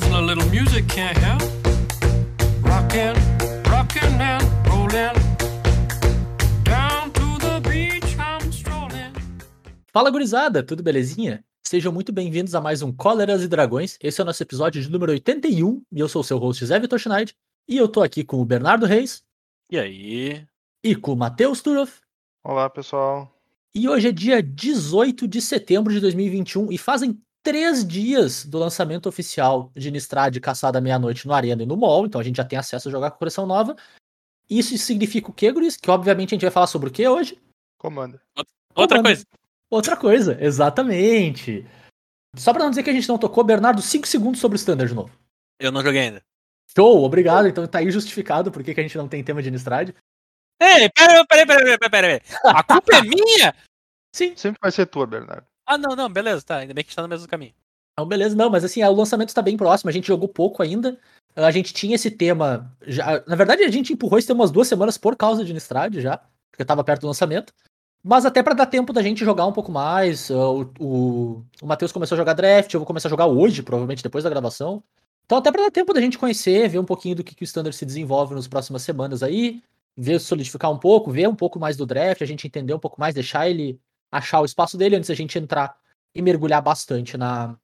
A little music can't help. Rockin', rockin' and rollin'. Down to the beach I'm strolling. Fala gurizada, tudo belezinha? Sejam muito bem-vindos a mais um Cóleras e Dragões. Esse é o nosso episódio de número 81 e eu sou o seu host Zé Vitor Schneid. E eu tô aqui com o Bernardo Reis E aí? e com o Matheus Turoff. Olá, pessoal. E hoje é dia 18 de setembro de 2021 e fazem três dias do lançamento oficial de Nistrad Caçada Meia-Noite no Arena e no Mall, então a gente já tem acesso a jogar com a coleção nova. Isso significa o quê, Guris? Que obviamente a gente vai falar sobre o que hoje? Comanda. Outra Comando. coisa. Outra coisa, exatamente. Só pra não dizer que a gente não tocou, Bernardo, 5 segundos sobre o Standard de novo. Eu não joguei ainda. Show, obrigado. Então tá aí justificado por que que a gente não tem tema de Nistrad. Ei, peraí, peraí, peraí, peraí, peraí. A culpa é minha? Sim. Sempre vai ser tua, Bernardo. Ah, não, não, beleza, tá. Ainda bem que a gente tá no mesmo caminho. Então, beleza, não, mas assim, o lançamento está bem próximo, a gente jogou pouco ainda. A gente tinha esse tema. Já, na verdade, a gente empurrou esse tema umas duas semanas por causa de Nistrad já, porque tava perto do lançamento. Mas até para dar tempo da gente jogar um pouco mais. O, o, o Matheus começou a jogar draft, eu vou começar a jogar hoje, provavelmente depois da gravação. Então, até para dar tempo da gente conhecer, ver um pouquinho do que, que o Standard se desenvolve nas próximas semanas aí, ver solidificar um pouco, ver um pouco mais do draft, a gente entender um pouco mais, deixar ele achar o espaço dele antes da gente entrar e mergulhar bastante na,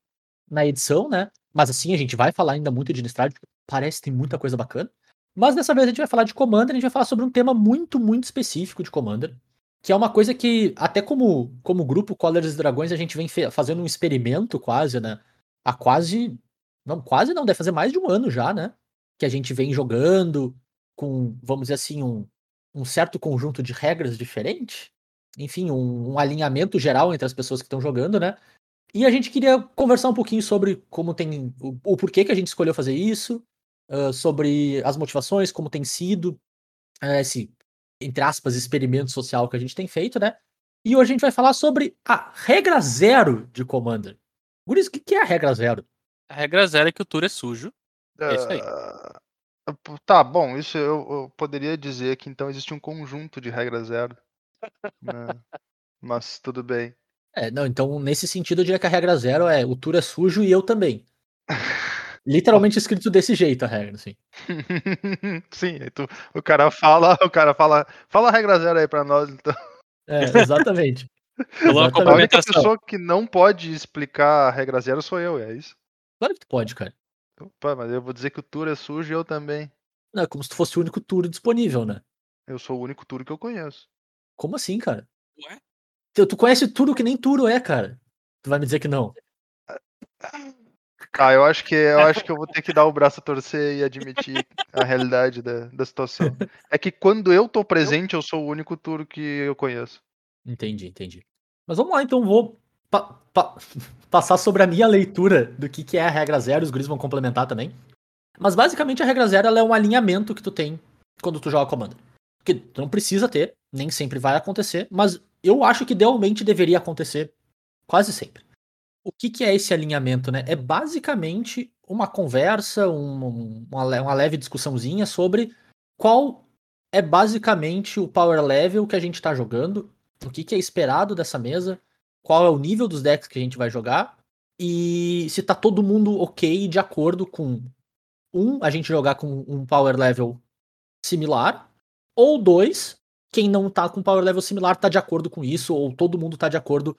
na edição, né? Mas assim, a gente vai falar ainda muito de Nistrad, porque parece que tem muita coisa bacana. Mas dessa vez a gente vai falar de Commander, a gente vai falar sobre um tema muito, muito específico de Commander, que é uma coisa que, até como, como grupo Colors e Dragões, a gente vem fazendo um experimento quase, né? Há quase. Não, quase não, deve fazer mais de um ano já, né? Que a gente vem jogando com, vamos dizer assim, um, um certo conjunto de regras diferente. Enfim, um, um alinhamento geral entre as pessoas que estão jogando, né? E a gente queria conversar um pouquinho sobre como tem. o, o porquê que a gente escolheu fazer isso, ah, sobre as motivações, como tem sido ah, esse, entre aspas, experimento social que a gente tem feito, né? E hoje a gente vai falar sobre a regra zero de Commander. Guris, o que que é a regra zero? A regra zero é que o tour é sujo. É isso aí. Ah, Tá, bom, isso eu, eu poderia dizer que então existe um conjunto de regra zero. Né? Mas tudo bem. É, não, então nesse sentido eu diria que a regra zero é o tour é sujo e eu também. Literalmente escrito desse jeito a regra, assim. Sim, tu- o cara fala, o cara fala, fala a regra zero aí pra nós, então. É, exatamente. Exatamente. A única pessoa que não pode explicar a regra zero sou eu, é isso? Claro que tu pode, cara. Opa, mas eu vou dizer que o tour é sujo e eu também. Não, é como se tu fosse o único tour disponível, né? Eu sou o único tour que eu conheço. Como assim, cara? Ué? Tu, tu conhece tudo que nem Turo é, cara. Tu vai me dizer que não. Ah, eu acho que eu acho que eu vou ter que dar o braço a torcer e admitir a realidade da, da situação. É que quando eu tô presente, eu sou o único tour que eu conheço. Entendi, entendi. Mas vamos lá, então vou pa- pa- passar sobre a minha leitura do que, que é a regra zero, os guris vão complementar também. Mas basicamente a regra zero ela é um alinhamento que tu tem quando tu joga Commander. Que não precisa ter, nem sempre vai acontecer, mas eu acho que idealmente deveria acontecer quase sempre. O que, que é esse alinhamento, né? É basicamente uma conversa, um- uma, le- uma leve discussãozinha sobre qual é basicamente o power level que a gente tá jogando, o que, que é esperado dessa mesa, qual é o nível dos decks que a gente vai jogar e se tá todo mundo ok de acordo com um, a gente jogar com um power level similar, ou dois, quem não tá com power level similar tá de acordo com isso, ou todo mundo tá de acordo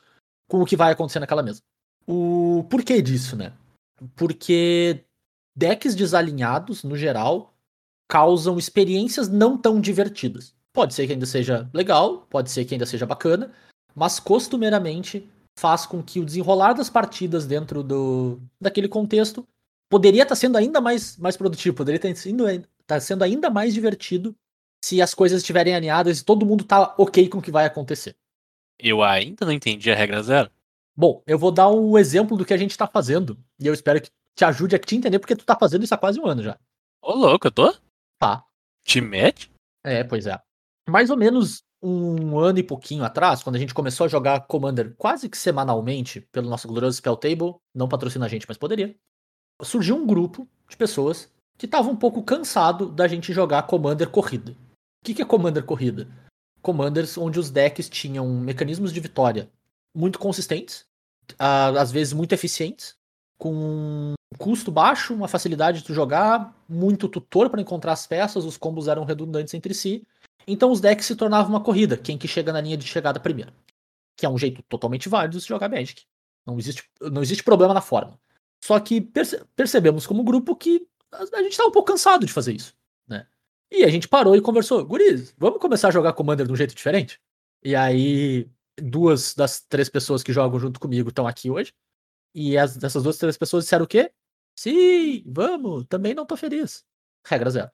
com o que vai acontecer naquela mesa. O porquê disso, né? Porque decks desalinhados, no geral, causam experiências não tão divertidas. Pode ser que ainda seja legal, pode ser que ainda seja bacana, mas costumeiramente faz com que o desenrolar das partidas dentro do daquele contexto poderia estar sendo ainda mais, mais produtivo, poderia estar sendo, tá sendo ainda mais divertido se as coisas estiverem alinhadas e todo mundo tá ok com o que vai acontecer. Eu ainda não entendi a regra zero. Bom, eu vou dar um exemplo do que a gente tá fazendo, e eu espero que te ajude a te entender, porque tu tá fazendo isso há quase um ano já. Ô, louco, eu tô? Tá. Te mete? É, pois é. Mais ou menos um ano e pouquinho atrás, quando a gente começou a jogar Commander quase que semanalmente pelo nosso glorioso Spell Table, não patrocina a gente, mas poderia, surgiu um grupo de pessoas que estavam um pouco cansado da gente jogar Commander corrida. Que, que é Commander corrida? Commanders onde os decks tinham mecanismos de vitória muito consistentes, às vezes muito eficientes, com custo baixo, uma facilidade de jogar, muito tutor para encontrar as peças, os combos eram redundantes entre si. Então os decks se tornavam uma corrida, quem que chega na linha de chegada primeiro. Que é um jeito totalmente válido de se jogar Magic. Não existe, não existe problema na forma. Só que perce- percebemos como grupo que a, gente tá um pouco cansado de fazer isso? E a gente parou e conversou, guris, vamos começar a jogar Commander de um jeito diferente? E aí, duas das três pessoas que jogam junto comigo estão aqui hoje. E as, dessas duas, três pessoas disseram o quê? Sim, vamos, também não tô feliz. Regra zero.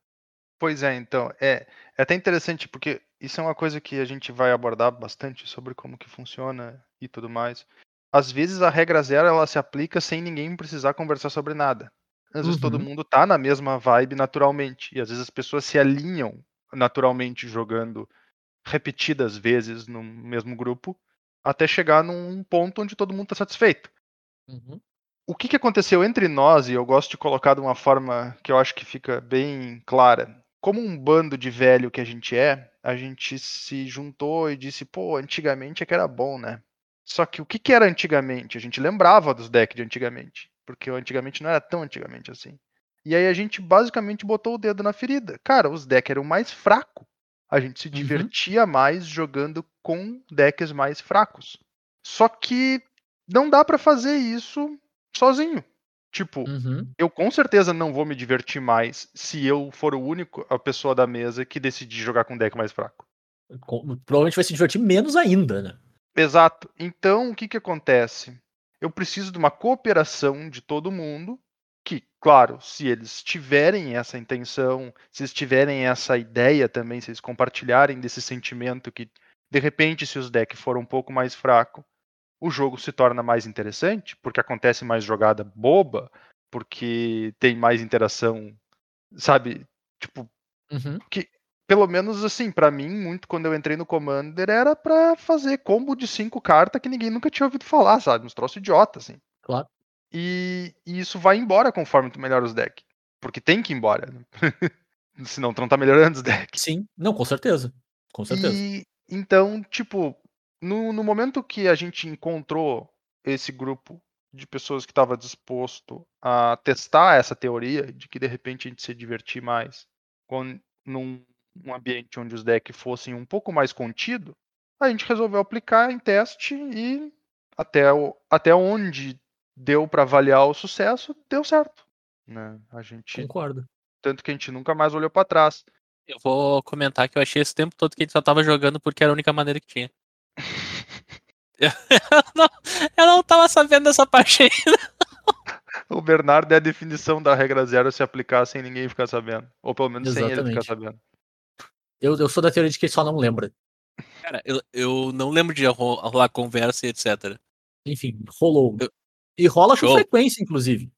Pois é, então, é, é até interessante porque isso é uma coisa que a gente vai abordar bastante sobre como que funciona e tudo mais. Às vezes a regra zero ela se aplica sem ninguém precisar conversar sobre nada. Às vezes todo Uhum. mundo tá na mesma vibe naturalmente e às vezes as pessoas se alinham naturalmente jogando repetidas vezes no mesmo grupo até chegar num ponto onde todo mundo tá satisfeito. Uhum. o que, que aconteceu entre nós, e eu gosto de colocar de uma forma que eu acho que fica bem clara. Como um bando de velho que a gente é, a gente se juntou e disse, pô, antigamente é que era bom, né? Só que o que, que era antigamente? A gente lembrava dos decks de antigamente, porque antigamente não era tão antigamente assim. E aí a gente basicamente botou o dedo na ferida. Cara, os decks eram mais fracos. A gente se Uhum. divertia mais jogando com decks mais fracos. Só que não dá pra fazer isso sozinho. Tipo, Uhum. eu com certeza não vou me divertir mais se eu for o único a pessoa da mesa que decidir jogar com deck mais fraco. Provavelmente vai se divertir menos ainda, né? Exato. Então, o que que acontece? Eu preciso de uma cooperação de todo mundo, que, claro, se eles tiverem essa intenção, se eles tiverem essa ideia também, se eles compartilharem desse sentimento que, de repente, se os decks forem um pouco mais fracos, o jogo se torna mais interessante, porque acontece mais jogada boba, porque tem mais interação, sabe? Tipo, Uhum. Pelo menos assim, pra mim, muito quando eu entrei no Commander era pra fazer combo de cinco cartas que ninguém nunca tinha ouvido falar, sabe? Uns troços idiota, assim. Claro. E, e isso vai embora conforme tu melhora os decks. Porque tem que ir embora. né? Senão tu não tá melhorando os decks. Sim, não, com certeza. Com certeza. E então, tipo, no, no momento que a gente encontrou esse grupo de pessoas que estava disposto a testar essa teoria de que de repente a gente se divertir mais com, num um ambiente onde os decks fossem um pouco mais contido, a gente resolveu aplicar em teste e até, o, até onde deu para avaliar o sucesso, deu certo. Né? A gente, Concordo. tanto que a gente nunca mais olhou para trás. Eu vou comentar que eu achei esse tempo todo que a gente só tava jogando porque era a única maneira que tinha. Eu não, eu não tava sabendo dessa parte aí. O Bernardo é a definição da regra zero se aplicar sem ninguém ficar sabendo. Ou pelo menos sem ele ficar Exatamente. sabendo. Eu, eu sou da teoria de que ele só não lembra. Cara, eu, eu não lembro de ro- rolar conversa e etc. Enfim, rolou. Eu- E rola com Show. frequência, inclusive.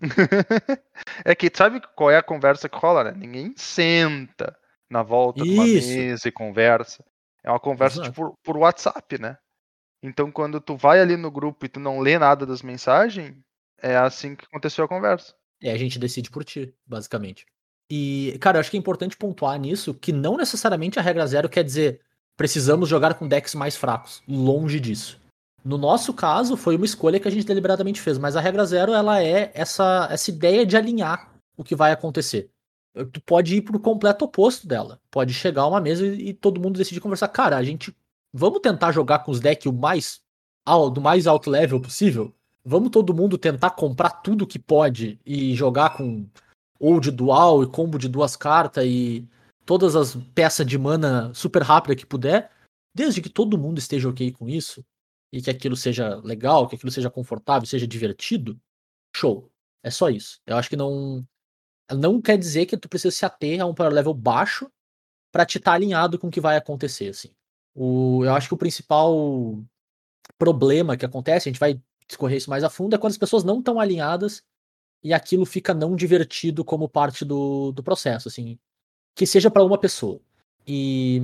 é que sabe qual é a conversa que rola, né? Ninguém senta na volta de uma mesa e conversa. É uma conversa Exato. tipo, por, por WhatsApp, né? Então quando tu vai ali no grupo e tu não lê nada das mensagens, é assim que aconteceu a conversa. É, a gente decide por ti, basicamente. E, cara, eu acho que é importante pontuar nisso que não necessariamente a regra zero quer dizer precisamos jogar com decks mais fracos. Longe disso. No nosso caso, foi uma escolha que a gente deliberadamente fez, mas a regra zero ela é essa, essa ideia de alinhar o que vai acontecer. Tu pode ir pro completo oposto dela. Pode chegar uma mesa e, e todo mundo decidir conversar. Cara, a gente. Vamos tentar jogar com os decks o mais. do mais alto level possível? Vamos todo mundo tentar comprar tudo que pode e jogar com ou de dual e combo de duas cartas e todas as peças de mana super rápida que puder, desde que todo mundo esteja ok com isso e que aquilo seja legal, que aquilo seja confortável, seja divertido, show. É só isso. Eu acho que não não quer dizer que tu precisa se ater a um power level baixo pra te estar alinhado com o que vai acontecer, assim. O, eu acho que o principal problema que acontece, a gente vai discorrer isso mais a fundo, é quando as pessoas não estão alinhadas e aquilo fica não divertido como parte do, do processo, assim. Que seja pra uma pessoa. E,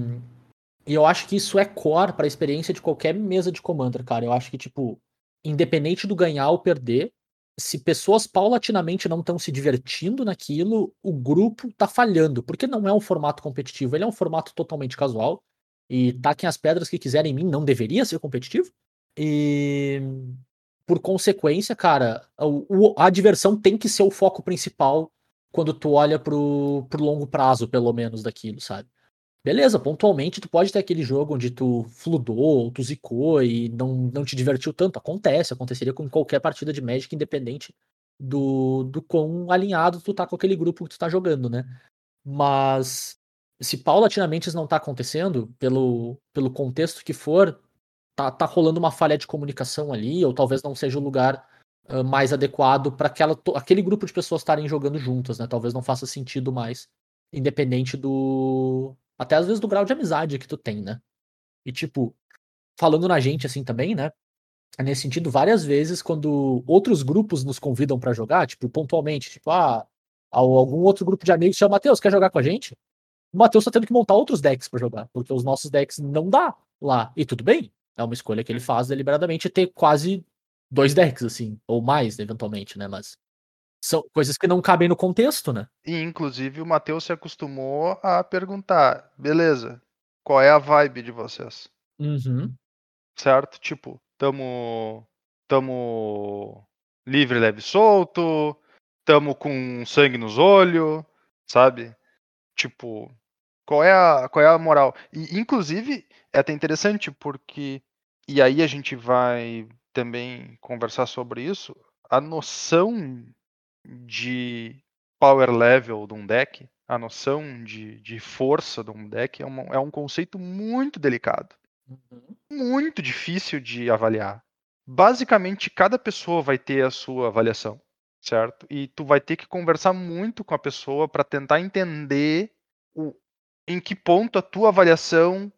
e eu acho que isso é core pra experiência de qualquer mesa de Commander, cara. Eu acho que, tipo, independente do ganhar ou perder, se pessoas paulatinamente não estão se divertindo naquilo, o grupo tá falhando, porque não é um formato competitivo, ele é um formato totalmente casual. E taquem as pedras que quiserem em mim, não deveria ser competitivo. E por consequência, cara, o- a diversão tem que ser o foco principal quando tu olha pro, pro longo prazo, pelo menos, daquilo, sabe? Beleza, pontualmente tu pode ter aquele jogo onde tu fludou, ou tu zicou e não, não te divertiu tanto. Acontece, aconteceria com qualquer partida de Magic, independente do, do quão alinhado tu tá com aquele grupo que tu tá jogando, né? Mas se paulatinamente isso não tá acontecendo, pelo, pelo contexto que for, tá, tá rolando uma falha de comunicação ali, ou talvez não seja o lugar ah, mais adequado para aquele grupo de pessoas estarem jogando juntas, né? Talvez não faça sentido mais, independente do. Até às vezes do grau de amizade que tu tem, né? E tipo, falando na gente assim também, né? Nesse sentido, várias vezes, quando outros grupos nos convidam pra jogar, tipo, pontualmente, tipo, ah, al- algum outro grupo de amigos chama, Matheus, quer jogar com a gente? O Matheus tá tendo que montar outros decks pra jogar, porque os nossos decks não dá lá. E tudo bem, é uma escolha que ele faz deliberadamente ter quase dois decks, assim, ou mais, eventualmente, né? Mas são coisas que não cabem no contexto, né? E inclusive o Matheus se acostumou a perguntar, beleza, qual é a vibe de vocês? Uhum. Certo? Tipo, tamo. Tamo livre, leve e solto, tamo com sangue nos olhos, sabe? Tipo, qual é a, qual é a moral? E, inclusive, é até interessante porque. E aí a gente vai também conversar sobre isso. A noção de power level de um deck, a noção de, de força de um deck é, uma- é um conceito muito delicado, Uhum. muito difícil de avaliar. Basicamente, cada pessoa vai ter a sua avaliação, certo? E tu vai ter que conversar muito com a pessoa para tentar entender o, em que ponto a tua avaliação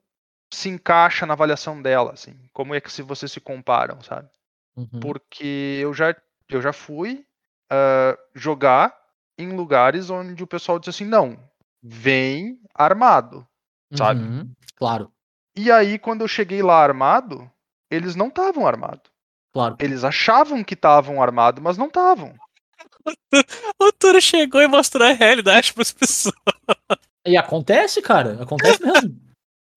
se encaixa na avaliação dela, assim. Como é que se vocês se comparam, sabe? Uhum. porque eu já, eu já fui ah, jogar em lugares onde o pessoal disse assim, não, vem armado. sabe? Uhum. Claro, E aí, quando eu cheguei lá armado, eles não estavam armados. claro. Eles achavam que estavam armados, mas não estavam. O Turo chegou e mostrou a realidade pras pessoas. E acontece, cara, acontece mesmo.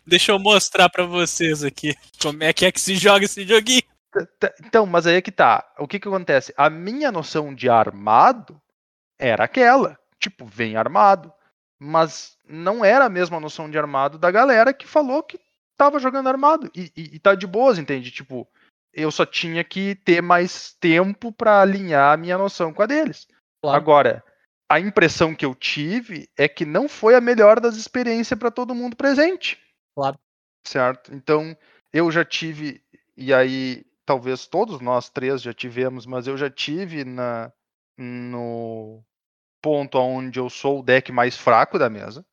Deixa eu mostrar pra vocês aqui como é que é que se joga esse joguinho. Então, mas aí é que tá. O que que acontece? A minha noção de armado era aquela. Tipo, vem armado. Mas não era a mesma noção de armado da galera que falou que tava jogando armado. E, e, e tá de boas, entende? Tipo, eu só tinha que ter mais tempo pra alinhar a minha noção com a deles. Claro. Agora, a impressão que eu tive é que não foi a melhor das experiências para todo mundo presente. Claro. Certo? Então, eu já tive, e aí talvez todos nós três já tivemos, mas eu já tive na no ponto onde eu sou o deck mais fraco da mesa.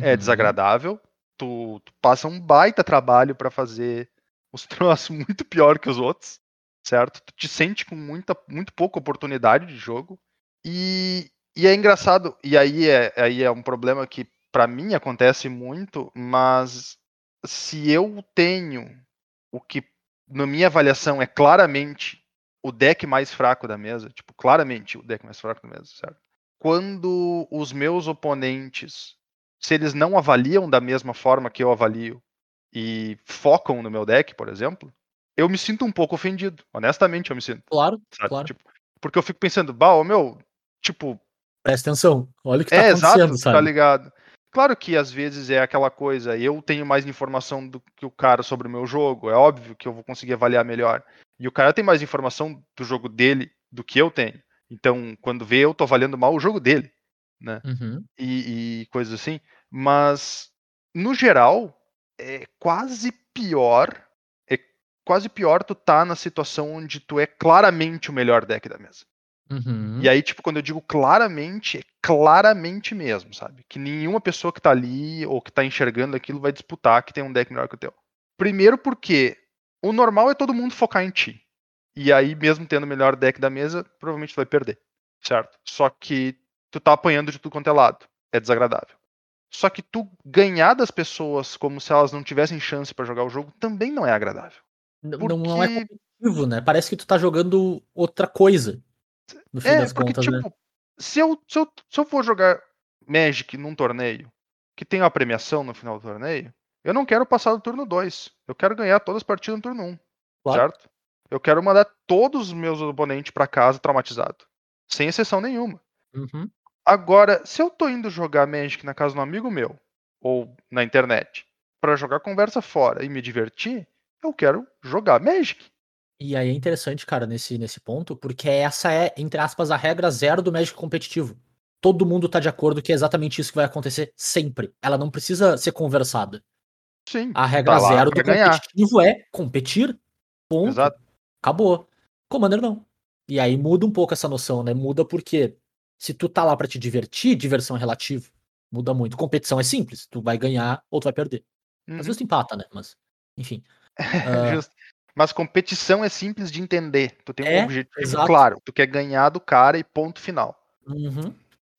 É Uhum. desagradável. Tu, tu passa um baita trabalho para fazer os troços muito pior que os outros, certo? Tu te sente com muita, muito pouca oportunidade de jogo. E, e é engraçado, e aí é, aí é um problema que para mim acontece muito, mas se eu tenho o que na minha avaliação é claramente o deck mais fraco da mesa, tipo, claramente o deck mais fraco da mesa, certo? Quando os meus oponentes, se eles não avaliam da mesma forma que eu avalio e focam no meu deck, por exemplo, eu me sinto um pouco ofendido. Honestamente, eu me sinto. Claro, Sabe? claro. Tipo, porque eu fico pensando, bah, meu, tipo, Presta atenção. Olha o que tá é acontecendo, exato, sabe? tá ligado? Claro que às vezes é aquela coisa, eu tenho mais informação do que o cara sobre o meu jogo, é óbvio que eu vou conseguir avaliar melhor. E o cara tem mais informação do jogo dele do que eu tenho. Então, quando vê, eu tô avaliando mal o jogo dele, né? Uhum. E, e coisas assim. Mas, no geral, é quase pior. É quase pior tu tá na situação onde tu é claramente o melhor deck da mesa. Uhum. E aí, tipo, quando eu digo claramente, é claramente mesmo, sabe? Que nenhuma pessoa que tá ali ou que tá enxergando aquilo vai disputar que tem um deck melhor que o teu. Primeiro porque o normal é todo mundo focar em ti. E aí, mesmo tendo o melhor deck da mesa, provavelmente tu vai perder, certo? Só que tu tá apanhando de tudo quanto é lado. É desagradável. Só que tu ganhar das pessoas como se elas não tivessem chance pra jogar o jogo também não é agradável. N- Porque... Não, não é competitivo, né? Parece que tu tá jogando outra coisa. No fim É, das porque, contas, né? tipo, se, eu, se, eu, se eu for jogar Magic num torneio que tem uma premiação no final do torneio, eu não quero passar do turno 2. Eu quero ganhar todas as partidas no turno 1. Um, Claro. certo? Eu quero mandar todos os meus oponentes pra casa traumatizado. Sem exceção nenhuma. Uhum. Agora, se eu tô indo jogar Magic na casa de um amigo meu, ou na internet, pra jogar conversa fora e me divertir, eu quero jogar Magic. E aí é interessante, cara, nesse, nesse ponto, porque essa é, entre aspas, a regra zero do Magic competitivo. Todo mundo tá de acordo que é exatamente isso que vai acontecer sempre. Ela não precisa ser conversada. Sim. A regra tá zero do ganhar. competitivo é competir. Ponto. Exato. Acabou. Commander não. E aí muda um pouco essa noção, né? Muda porque se tu tá lá pra te divertir, diversão é relativa. Muda muito. Competição é simples. Tu vai ganhar ou tu vai perder. Uhum. Às vezes tu empata, né? Mas, enfim. Ah, Justo. Mas competição é simples de entender. Tu tem um É, objetivo exato. claro. Tu quer ganhar do cara e ponto final. Uhum.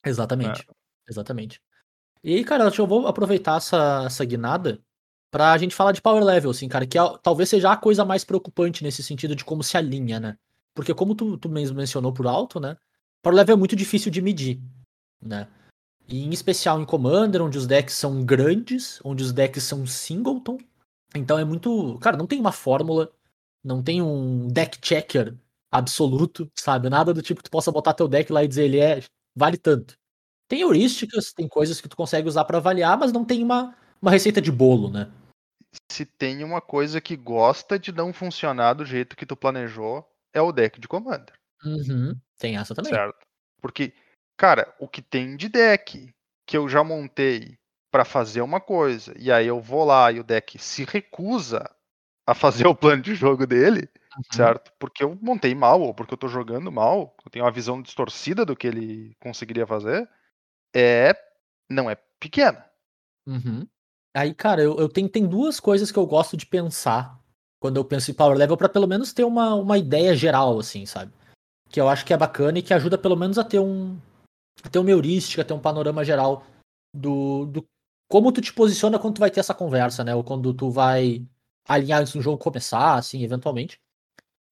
Exatamente. É. Exatamente. E aí, cara, eu vou aproveitar essa, essa guinada pra gente falar de power level, assim, cara, que é- talvez seja a coisa mais preocupante nesse sentido de como se alinha, né? Porque como tu, tu mesmo mencionou por alto, né? Power level é muito difícil de medir, né? E em especial em Commander, onde os decks são grandes, onde os decks são singleton. Então é muito. Cara, não tem uma fórmula, não tem um deck checker absoluto, sabe? Nada do tipo que tu possa botar teu deck lá e dizer ele é. vale tanto. Tem heurísticas, tem coisas que tu consegue usar pra avaliar, mas não tem uma, uma receita de bolo, né? Se tem uma coisa que gosta de não funcionar do jeito que tu planejou, é o deck de Commander. Uhum, tem essa também. Certo? Porque, cara, o que tem de deck que eu já montei pra fazer uma coisa, e aí eu vou lá e o deck se recusa a fazer o plano de jogo dele, Uhum. certo? Porque eu montei mal, ou porque eu tô jogando mal, eu tenho uma visão distorcida do que ele conseguiria fazer, é. não é pequena. Uhum. Aí, cara, eu, eu tenho, tem duas coisas que eu gosto de pensar quando eu penso em power level, pra pelo menos ter uma, uma ideia geral, assim, sabe? Que eu acho que é bacana e que ajuda pelo menos a ter um. a ter uma heurística, a ter um panorama geral do, do como tu te posiciona quando tu vai ter essa conversa, né? Ou quando tu vai alinhar antes do jogo começar, assim, eventualmente.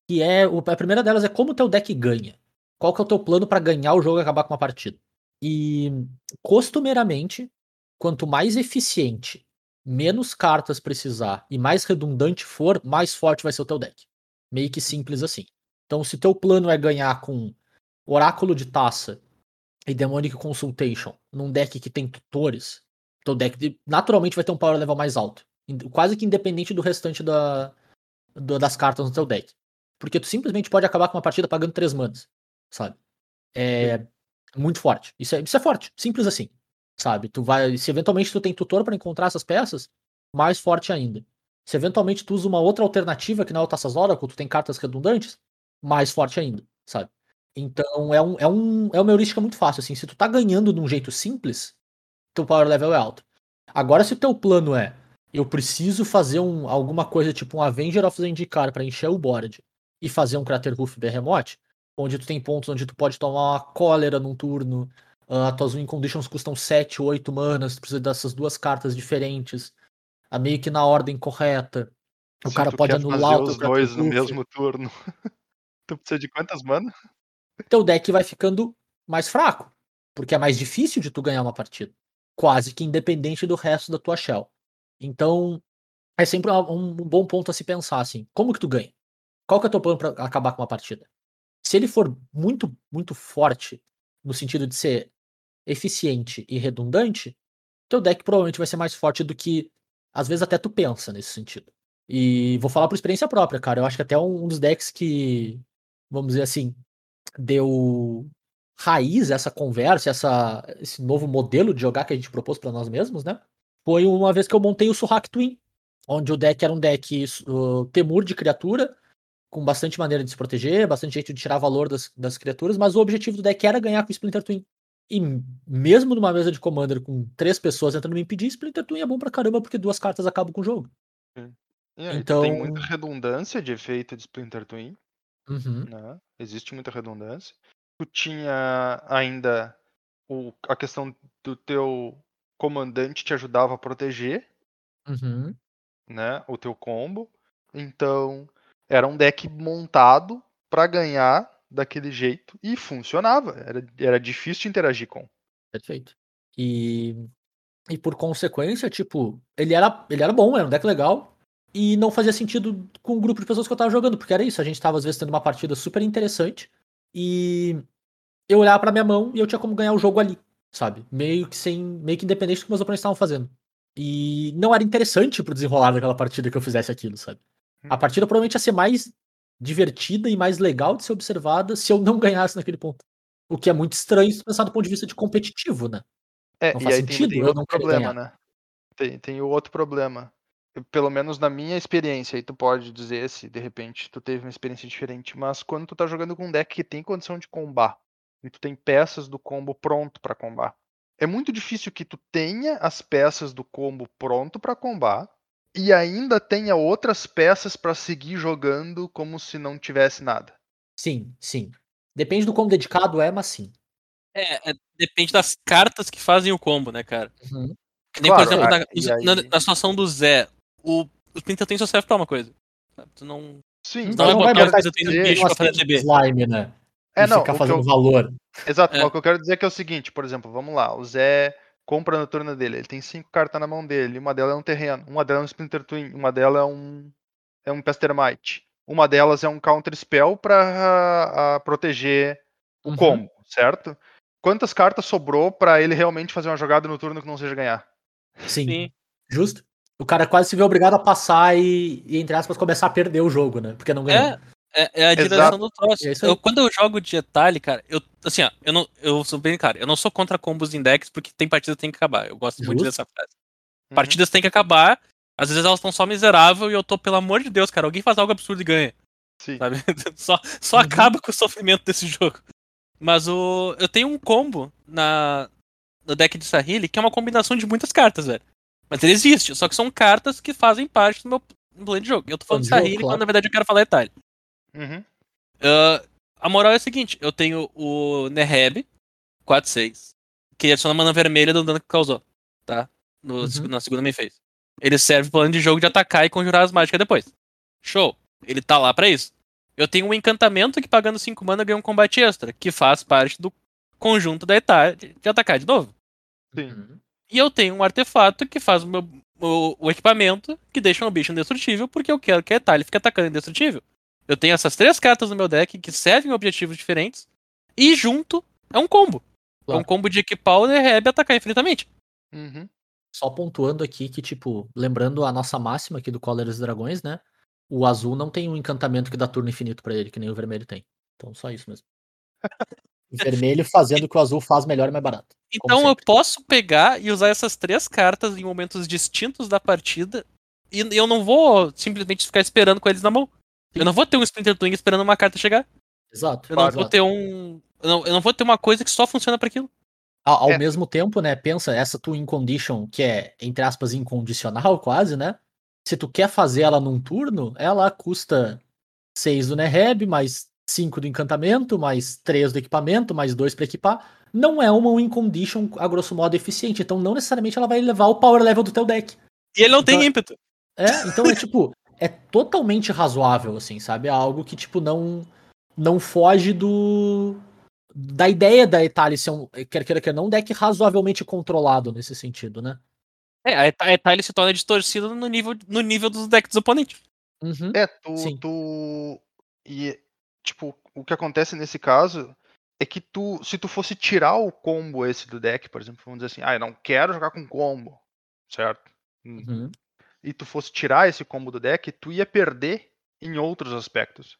Que é. A primeira delas é como o teu deck ganha. Qual que é o teu plano pra ganhar o jogo e acabar com uma partida? E costumeiramente, quanto mais eficiente, menos cartas precisar e mais redundante for, mais forte vai ser o teu deck. Meio que simples assim. Então, se teu plano é ganhar com Oráculo de Taça e Demonic Consultation num deck que tem tutores, teu deck de- naturalmente vai ter um power level mais alto. Quase que independente do restante da, do- das cartas no teu deck. Porque tu simplesmente pode acabar com uma partida pagando 3 manas, sabe? É muito forte. Isso é, isso é forte, simples assim. Sabe? Tu vai, se eventualmente tu tem tutor pra encontrar essas peças, mais forte ainda. Se eventualmente tu usa uma outra alternativa que não é o Taças Oracle, tu tem cartas redundantes, mais forte ainda, sabe? Então é, um, é, um, é uma heurística muito fácil, assim. Se tu tá ganhando de um jeito simples, teu power level é alto. Agora, se o teu plano é eu preciso fazer um, alguma coisa tipo um Avenger of Zendikar pra encher o board e fazer um Crater Roof Behemoth, onde tu tem pontos onde tu pode tomar uma cólera num turno, ah, tuas win conditions custam 7, 8 manas, tu precisa dessas duas cartas diferentes, a meio que na ordem correta. O Se cara pode anular os dois no mesmo turno. tu precisa de quantas manas? teu deck vai ficando mais fraco, porque é mais difícil de tu ganhar uma partida, quase que independente do resto da tua shell. Então, é sempre um bom ponto a se pensar assim, como que tu ganha? Qual que é o teu plano pra acabar com uma partida? Se ele for muito, muito forte, no sentido de ser eficiente e redundante, teu deck provavelmente vai ser mais forte do que às vezes até tu pensa nesse sentido. E vou falar por experiência própria, cara. Eu acho que até um dos decks que, vamos dizer assim, deu raiz a essa conversa, essa, esse novo modelo de jogar que a gente propôs para nós mesmos, né? Foi uma vez que eu montei o Suhak Twin, onde o deck era um deck uh, temur de criatura, com bastante maneira de se proteger, bastante jeito de tirar valor das, das criaturas, mas o objetivo do deck era ganhar com o Splinter Twin. E mesmo numa mesa de Commander com três pessoas tentando me impedir, Splinter Twin é bom pra caramba porque duas cartas acabam com o jogo. Aí, tu Então- tem muita redundância de efeito de Splinter Twin, Uhum. né? Existe muita redundância. Tu tinha ainda o, a questão do teu comandante te ajudava a proteger, Uhum. né? O teu combo. Então, era um deck montado pra ganhar daquele jeito e funcionava. Era, era difícil de interagir com. Perfeito. E, e por consequência, tipo, ele era, ele era bom, era um deck legal, E não fazia sentido com o grupo de pessoas que eu tava jogando, porque era isso, a gente tava às vezes tendo uma partida super interessante e eu olhava pra minha mão e eu tinha como ganhar o jogo ali, sabe? Meio que sem, meio que independente do que meus oponentes estavam fazendo. E não era interessante pro desenrolar daquela partida que eu fizesse aquilo, sabe? A partida provavelmente ia ser mais divertida e mais legal de ser observada se eu não ganhasse naquele ponto. O que é muito estranho se pensar do ponto de vista de competitivo, né? É, Não faz aí tem, sentido tem eu outro não problema, ganhar. né? Tem, tem o outro problema. Pelo menos na minha experiência, aí tu pode dizer se de repente tu teve uma experiência diferente, mas quando tu tá jogando com um deck que tem condição de combar, e tu tem peças do combo pronto pra combar, é muito difícil que tu tenha as peças do combo pronto pra combar e ainda tenha outras peças pra seguir jogando como se não tivesse nada. Sim, sim. Depende do quão dedicado é, mas sim. É, é, depende das cartas que fazem o combo, né, cara? Uhum. Que nem, Claro, por exemplo, ah, na, na- aí- na situação do Zé, o, o Splinter Twin só serve pra uma coisa. Tu não. Sim, Não é mas o que eu botar o Twin no bicho pra fazer TB. slime, né? É, e não, ficar o que fazendo eu- valor. Exato, É. mas o que eu quero dizer é que é o seguinte, por exemplo, vamos lá, o Zé compra no turno dele, ele tem cinco cartas na mão dele, uma delas é um terreno, uma delas é um Splinter Twin, uma delas é um é um Pestermite, uma delas é um Counter Spell pra ah, proteger o Uhum. combo, certo? Quantas cartas sobrou pra ele realmente fazer uma jogada no turno que não seja ganhar? Sim, Sim. justo. O cara quase se vê obrigado a passar e, e, entre aspas, começar a perder o jogo, né? Porque não ganhou. É, é, é a Exato. direção do troço. É. Eu- quando eu jogo de Etali, cara, eu, assim, ó, eu, não, eu sou bem claro, eu não sou contra combos em decks porque tem partidas que tem que acabar. Eu gosto muito Justo. dessa frase. Uhum. Partidas têm que acabar, às vezes elas estão só miserável e eu tô, pelo amor de Deus, cara, alguém faz algo absurdo e ganha. Sim. Sabe? só só Uhum. acaba com o sofrimento desse jogo. Mas o, eu tenho um combo na, no deck de Sahili que é uma combinação de muitas cartas, velho. Mas ele existe, só que são cartas que fazem parte do meu plano de jogo. Eu tô falando de Sahili claro. quando na verdade eu quero falar Etali. Uhum. Ah, a moral é a seguinte, eu tenho o Neheb, 4-6, que adiciona mana vermelha do dano que causou, tá? No, Uhum. Na segunda main phase. Ele serve plano de jogo de atacar e conjurar as mágicas depois. Show. Ele tá lá pra isso. Eu tenho um encantamento que pagando 5 mana ganha um combate extra, que faz parte do conjunto da etapa de atacar de novo. Sim. Uhum. E eu tenho um artefato que faz o, meu, o, o equipamento que deixa o bicho indestrutível, porque eu quero que a Etali fique atacando indestrutível. Eu tenho essas três cartas no meu deck que servem objetivos diferentes, e junto é um combo. É um Claro. combo de equipar o Reb e atacar infinitamente. Uhum. Só pontuando aqui que, tipo, lembrando a nossa máxima aqui do Cólera dos Dragões, né? O azul não tem um encantamento que dá turno infinito pra ele, que nem o vermelho tem. Então, só isso mesmo. O vermelho fazendo o que o azul faz melhor e mais barato. Então eu posso pegar e usar essas três cartas em momentos distintos da partida, e eu não vou simplesmente ficar esperando com eles na mão. Eu não vou ter um Splinter Twin esperando uma carta chegar. Exato. Eu não exato. vou ter um. Eu não, eu não vou ter uma coisa que só funciona pra aquilo. Ao, ao É. mesmo tempo, né, pensa, essa tua in condition, que é, entre aspas, incondicional quase, né? Se tu quer fazer ela num turno, ela custa 6 do Neheb, mais 5 do encantamento, mais 3 do equipamento, mais 2 pra equipar. Não é uma win condition, a grosso modo, eficiente. Então, não necessariamente ela vai levar o power level do teu deck. E ele não tem Então- ímpeto. É, então é tipo, é totalmente razoável, assim, sabe? É algo que, tipo, não, não foge do. Da ideia da Etali ser um, quer queira, quer não, um deck razoavelmente controlado nesse sentido, né? É, a Eta- a Etali se torna distorcida no nível, no nível dos decks dos oponentes. Uhum. É, tu, Sim. tu. E, tipo, o que acontece nesse caso é que tu, se tu fosse tirar o combo esse do deck, por exemplo, vamos dizer assim, ah, eu não quero jogar com combo, certo? Hum. Uhum. E tu fosse tirar esse combo do deck, tu ia perder em outros aspectos.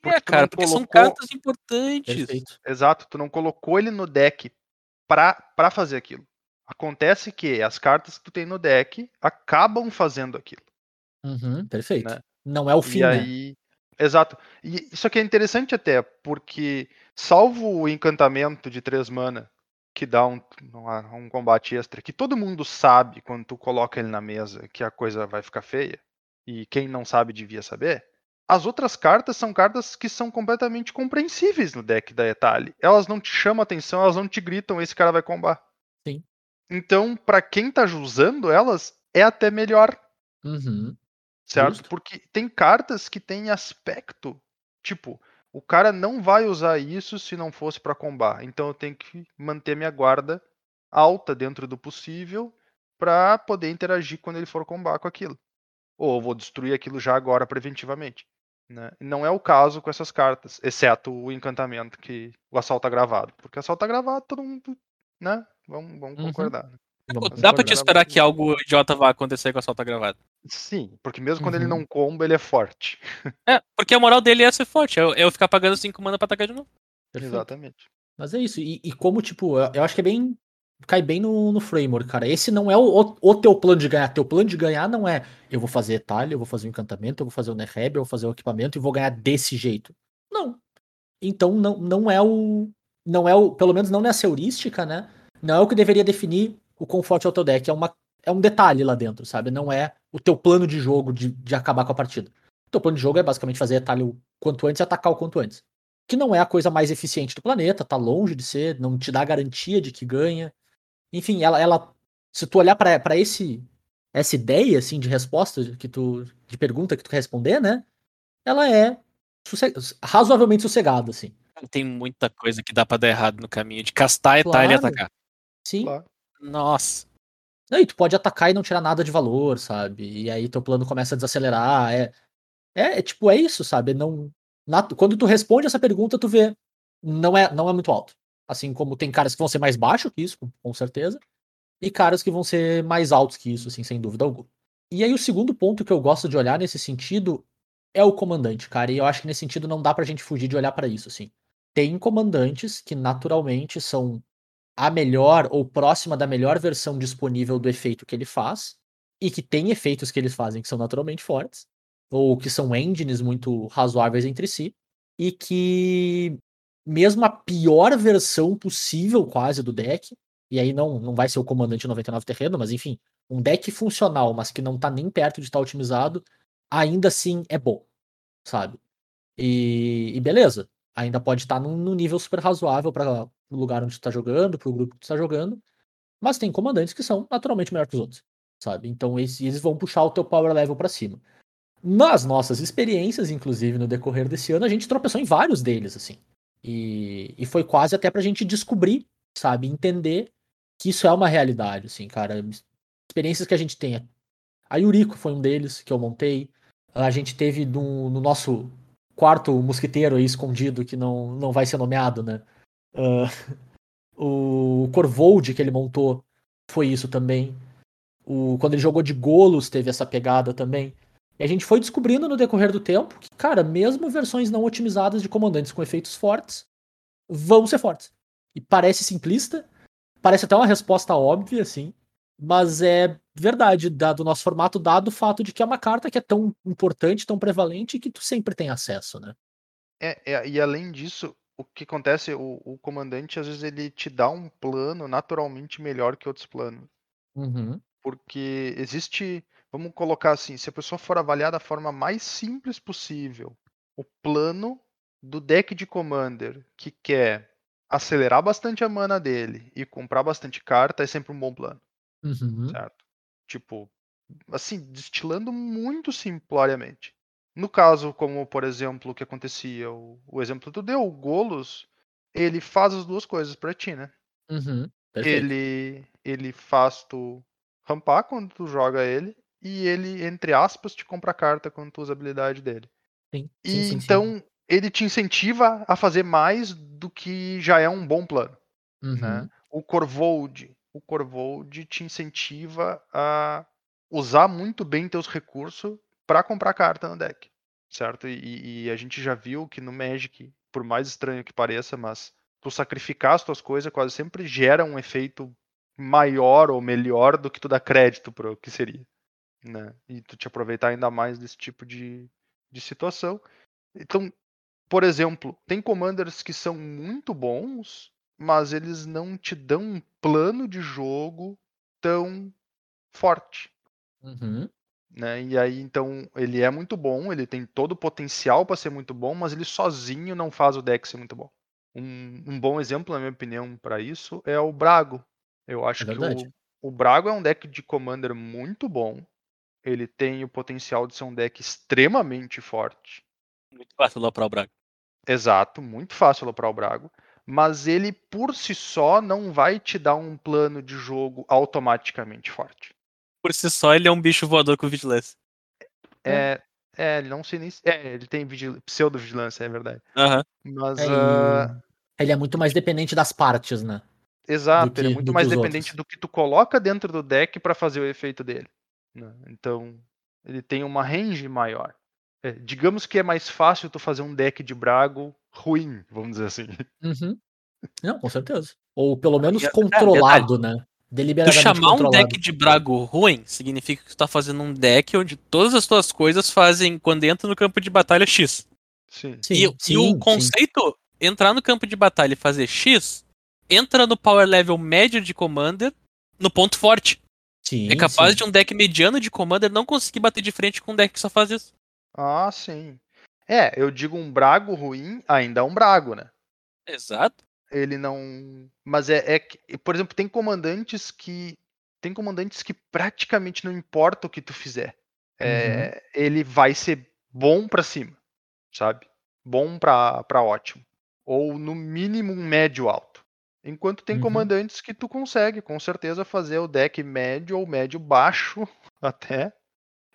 Porque é, cara, porque são colocou- cartas importantes. Perfeito. Exato, tu não colocou ele no deck pra, pra fazer aquilo. Acontece que as cartas que tu tem no deck acabam fazendo aquilo. Uhum, perfeito. Né? Não é o fim, e né? aí. Exato. E isso aqui é interessante até, porque salvo o encantamento de três mana, que dá um, um, combate extra, que todo mundo sabe quando tu coloca ele na mesa que a coisa vai ficar feia, e quem não sabe devia saber. As outras cartas são cartas que são completamente compreensíveis no deck da Etali. Elas não te chamam atenção, elas não te gritam, esse cara vai combar. Sim. Então, pra quem tá usando elas, é até melhor Uhum. certo? Justo. Porque tem cartas que têm aspecto, tipo, o cara não vai usar isso se não fosse pra combar. Então eu tenho que manter minha guarda alta dentro do possível pra poder interagir quando ele for combar com aquilo. ou eu vou destruir aquilo já agora preventivamente. Né? Não é o caso com essas cartas, exceto o encantamento que o assalto gravado. Porque assalto gravado, todo mundo, né? Vamos, vamos Uhum. concordar. né? Vamos Dá pra te esperar que algo idiota vá acontecer com a solta gravada. Sim, porque mesmo quando ele Uhum. não comba, ele é forte. É, porque a moral dele é ser forte, é eu, eu ficar pagando 5 mana pra atacar de novo. Perfeito. Exatamente. Mas é isso. E, e como, tipo, eu, eu acho que é bem. Cai bem no, no framework, cara. Esse não é o, o, o teu plano de ganhar. Teu plano de ganhar não é eu vou fazer talha, eu vou fazer o encantamento, eu vou fazer o Nereb, eu vou fazer o equipamento e vou ganhar desse jeito. Não. Então não, não é o. Não é o. Pelo menos não nessa heurística, né? Não é o que deveria definir o forte é o teu deck. É, uma, é um detalhe lá dentro, sabe? Não é o teu plano de jogo de, de acabar com a partida. O teu plano de jogo é basicamente fazer talha o quanto antes e atacar o quanto antes que não é a coisa mais eficiente do planeta, tá longe de ser, não te dá garantia de que ganha. Enfim, ela, ela se tu olhar para esse essa ideia assim de resposta que tu de pergunta que tu quer responder, né? Ela é sosse- razoavelmente sossegada assim. Tem muita coisa que dá pra dar errado no caminho de castar, etar e Claro. atacar. Sim. Claro. Nossa. Não, e tu pode atacar e não tirar nada de valor, sabe? E aí teu plano começa a desacelerar. É, é, é tipo, é isso, sabe? Não, na- quando tu responde essa pergunta, tu vê. Não é, não é muito alto. Assim como tem caras que vão ser mais baixos que isso, com, com certeza. E caras que vão ser mais altos que isso, assim, sem dúvida alguma. E aí o segundo ponto que eu gosto de olhar nesse sentido é o comandante, cara. E eu acho que nesse sentido não dá pra gente fugir de olhar pra isso, assim. Tem comandantes que naturalmente são a melhor ou próxima da melhor versão disponível do efeito que ele faz, e que tem efeitos que eles fazem que são naturalmente fortes, ou que são engines muito razoáveis entre si, e que mesmo a pior versão possível quase do deck, e aí não, não vai ser o comandante 99 terreno, mas enfim, um deck funcional, mas que não tá nem perto de estar otimizado, ainda assim é bom, sabe? E, e beleza, ainda pode estar num, num nível super razoável para o lugar onde tu tá jogando, pro grupo que tu tá jogando, mas tem comandantes que são naturalmente melhor que os outros, sabe? Então eles, eles vão puxar o teu power level para cima. Nas nossas experiências, inclusive no decorrer desse ano, a gente tropeçou em vários deles, assim. E, e foi quase até pra gente descobrir, sabe? Entender que isso é uma realidade, assim, cara. Experiências que a gente tem. A Yuriko foi um deles que eu montei. A gente teve no, no nosso quarto mosquiteiro aí escondido, que não, não vai ser nomeado, né? Ah, o Corvold que ele montou foi isso também. O, quando ele jogou de Golos teve essa pegada também. E a gente foi descobrindo no decorrer do tempo que, cara, mesmo versões não otimizadas de comandantes com efeitos fortes vão ser fortes. E parece simplista, parece até uma resposta óbvia, assim, mas é verdade, dado o nosso formato, dado o fato de que é uma carta que é tão importante, tão prevalente, que tu sempre tem acesso, né? É, é, e além disso, o que acontece, o, o comandante às vezes ele te dá um plano naturalmente melhor que outros planos. Uhum. Porque existe, vamos colocar assim, se a pessoa for avaliar da forma mais simples possível, o plano do deck de commander que quer acelerar bastante a mana dele e comprar bastante carta é sempre um bom plano, Uhum. certo? Tipo, assim, destilando muito simploriamente. No caso, como por exemplo, o que acontecia, o, o exemplo que tu deu, o Golos, ele faz as duas coisas pra ti, né? Uhum. Ele ele faz tu rampar quando tu joga ele e ele entre aspas te compra carta quando tu usa a habilidade dele. Sim, E sim, sim, sim. então ele te incentiva a fazer mais do que já é um bom plano, Uhum. né? O Corvold, o Corvold te incentiva a usar muito bem teus recursos para comprar carta no deck, certo? E, e a gente já viu que no Magic, por mais estranho que pareça, mas tu sacrificar as tuas coisas quase sempre gera um efeito maior ou melhor do que tu dá crédito para o que seria, né? E tu te aproveitar ainda mais desse tipo de, de situação. Então, por exemplo, tem commanders que são muito bons, mas eles não te dão um plano de jogo tão forte, Uhum. Né? E aí então ele é muito bom, ele tem todo o potencial para ser muito bom, mas ele sozinho não faz o deck ser muito bom. Um, um bom exemplo, na minha opinião, para isso é o Brago. Eu acho É que o, o Brago é um deck de commander muito bom. Ele tem o potencial de ser um deck extremamente forte. Muito fácil lá pra o Braga. Exato, muito fácil aloprar o Brago. Mas ele por si só não vai te dar um plano de jogo automaticamente forte. Por si só, ele é um bicho voador com vigilância. É, é, ele não se- É, ele tem vigil... pseudo-vigilância, é verdade. Aham. Mas. É, ah, Ele é muito mais dependente das partes, né? Exato, ele é que- muito que mais dependente outros. do que tu coloca dentro do deck pra fazer o efeito dele. né? Então, ele tem uma range maior. É, digamos que é mais fácil tu fazer um deck de Brago ruim, vamos dizer assim. Uhum. Não, com certeza. Ou pelo menos e- é, controlado, né? Tu Deliberadamente chamar um deck de Brago ruim significa que tu tá fazendo um deck onde todas as tuas coisas fazem quando entra no campo de batalha X. Sim. Sim, e, e sim, o sim. conceito, entrar no campo de batalha e fazer X, entra no power level médio de Commander no ponto forte. Sim, é capaz sim. de um deck mediano de Commander não conseguir bater de frente com um deck que só faz isso. Ah, sim. É, eu digo um Brago ruim, ainda é um Brago, né? Exato. Ele não. Mas é, é que, por exemplo, tem comandantes que. Tem comandantes que praticamente não importa o que tu fizer. É, Ele vai ser bom pra cima, sabe? Bom pra, pra ótimo. Ou no mínimo um médio alto. Enquanto tem Uhum. comandantes que tu consegue, com certeza, fazer o deck médio ou médio baixo até.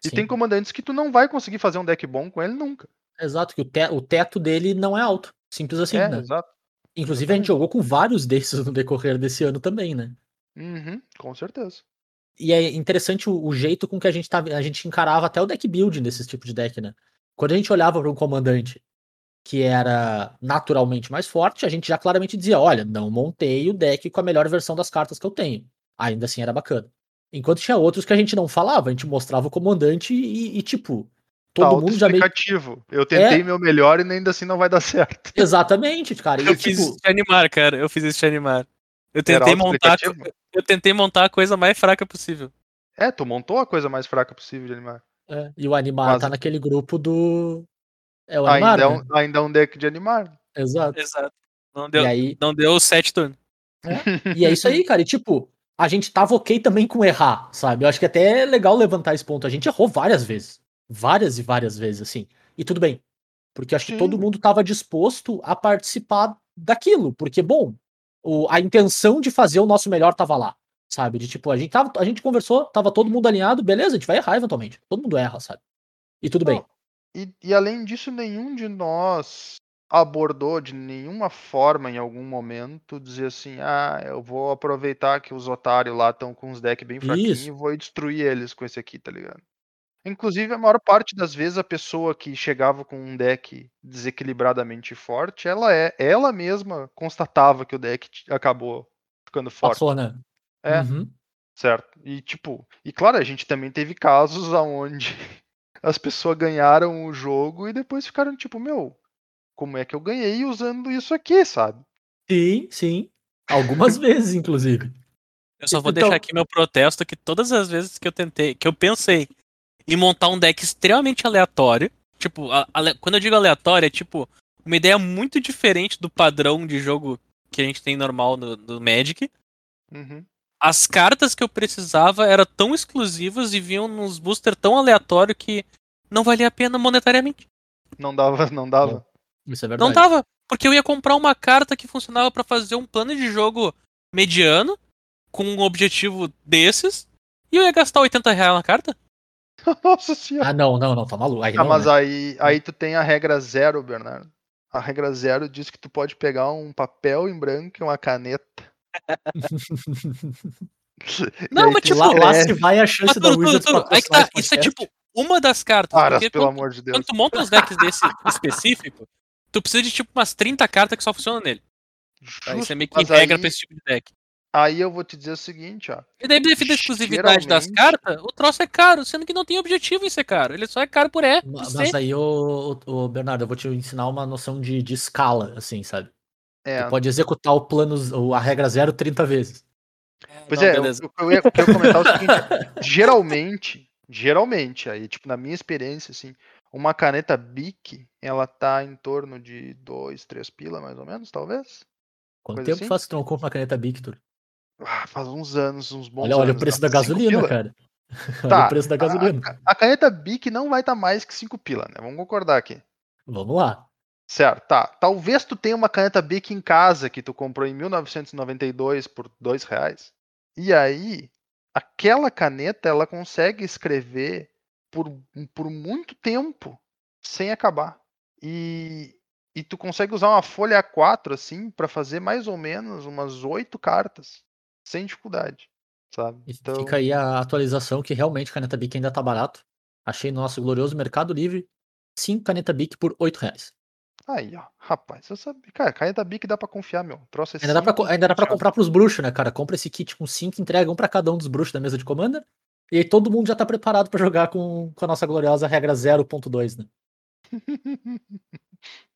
E Sim. tem comandantes que tu não vai conseguir fazer um deck bom com ele nunca. Exato, que o, te- o teto dele não é alto. Simples assim, é, né? exato. Inclusive, a gente jogou com vários desses no decorrer desse ano também, né? Uhum, com certeza. E é interessante o, o jeito com que a gente, tava, a gente encarava até o deck building desses tipos de deck, né? Quando a gente olhava para um comandante que era naturalmente mais forte, a gente já claramente dizia: olha, não montei o deck com a melhor versão das cartas que eu tenho. Ainda assim era bacana. Enquanto tinha outros que a gente não falava, a gente mostrava o comandante e, e, tipo, todo tá mundo já meio. Eu tentei É. meu melhor e ainda assim não vai dar certo. Exatamente, cara. E, Eu fiz tipo, isso te animar, cara. Eu fiz isso te animar. Eu tentei montar. Eu tentei montar a coisa mais fraca possível. É, tu montou a coisa mais fraca possível de animar. é, e o Animar Mas- tá naquele grupo do. É o Animar, Ainda é, né? um, ainda é um deck de animar. Exato. Exato. Não deu, E aí, não deu sete turnos. E é isso aí, cara. E tipo, a gente tava ok também com errar, sabe? Eu acho que até é legal levantar esse ponto. A gente errou várias vezes. Várias e várias vezes, assim. E tudo bem. Porque acho que Sim. todo mundo tava disposto a participar daquilo. Porque, bom, o- a intenção de fazer o nosso melhor tava lá. Sabe? De tipo, a gente, tava, a gente conversou, tava todo mundo alinhado, beleza, a gente vai errar eventualmente. Todo mundo erra, sabe? E tudo bem. E, e além disso, nenhum de nós abordou de nenhuma forma em algum momento dizer assim, ah, eu vou aproveitar que os otários lá estão com os decks bem fraquinhos e vou destruir eles com esse aqui, tá ligado? Inclusive, a maior parte das vezes a pessoa que chegava com um deck desequilibradamente forte, ela é ela mesma constatava que o deck acabou ficando forte. Passou, né? É. Uhum. Certo. E tipo, e claro, a gente também teve casos aonde as pessoas ganharam o jogo e depois ficaram tipo, meu, como é que eu ganhei usando isso aqui, sabe? Sim, sim. Algumas vezes, inclusive. Eu só vou Então- deixar aqui meu protesto que todas as vezes que eu tentei, que eu pensei em montar um deck extremamente aleatório, tipo, a- ale- quando eu digo aleatório, é tipo uma ideia muito diferente do padrão de jogo que a gente tem normal no, no Magic. Uhum. As cartas que eu precisava eram tão exclusivas e vinham nos booster tão aleatório que não valia a pena monetariamente. Não dava, não dava. Isso é verdade. Não tava, porque eu ia comprar uma carta que funcionava pra fazer um plano de jogo mediano com um objetivo desses e eu ia gastar 80 reais na carta? Nossa senhora. Ah, não, não, não, tá maluco. Aí Ah, não, mas né? aí, aí tu tem a regra zero, Bernardo. A regra zero diz que tu pode pegar um papel em branco e uma caneta. Não, mas tipo, lá, lá se vai a Mas, chance da Turo, Turo, Wizards Turo, aí que tá, isso é tipo uma das cartas. Porque pelo quando, amor de Deus. quando tu monta uns decks desse específico, tu precisa de tipo umas 30 cartas que só funcionam nele. Tá? Isso Justo, é meio que mas regra aí- pra esse tipo de deck. Aí eu vou te dizer o seguinte, ó. E daí, devido à exclusividade das cartas, o troço é caro, sendo que não tem objetivo em ser caro. Ele só é caro por é. Mas aí, ô, ô, ô, Bernardo, eu vou te ensinar uma noção de, de escala, assim, sabe? É, Tu pode executar o plano, ou a regra zero 30 vezes. Pois Não, é, eu, beleza. eu, eu ia, eu ia comentar o seguinte, geralmente, geralmente, aí, tipo, na minha experiência, assim, uma caneta Bic, ela tá em torno de 2, 3 pila, mais ou menos, talvez? Quanto Coisa tempo assim? faz que tu não compra uma caneta Victor? Ah, faz uns anos, uns bons Olha, olha o anos, preço tá? da gasolina, pila? cara. olha Tá, o preço da gasolina. A, a caneta Bic não vai estar mais que 5 pila, né? Vamos concordar aqui. Vamos lá. Certo, tá. Talvez tu tenha uma caneta Bic em casa que tu comprou em 1992 por 2 reais. E aí, aquela caneta, ela consegue escrever por, por muito tempo sem acabar. E, e tu consegue usar uma folha A4 assim para fazer mais ou menos umas oito cartas sem dificuldade, sabe? Então, fica aí a atualização que realmente caneta Bic ainda tá barato. Achei no nosso glorioso Mercado Livre 5 caneta Bic por 8 reais. aí, ó, rapaz, eu sabia. Cara, caneta Bic dá pra confiar, meu. Troço é Ainda dá pra, ainda dá pra comprar pros bruxos, né, cara? Compra esse kit com 5, entrega um pra cada um dos bruxos da mesa de commander. E aí todo mundo já tá preparado pra jogar com, com a nossa gloriosa regra 0.2, né?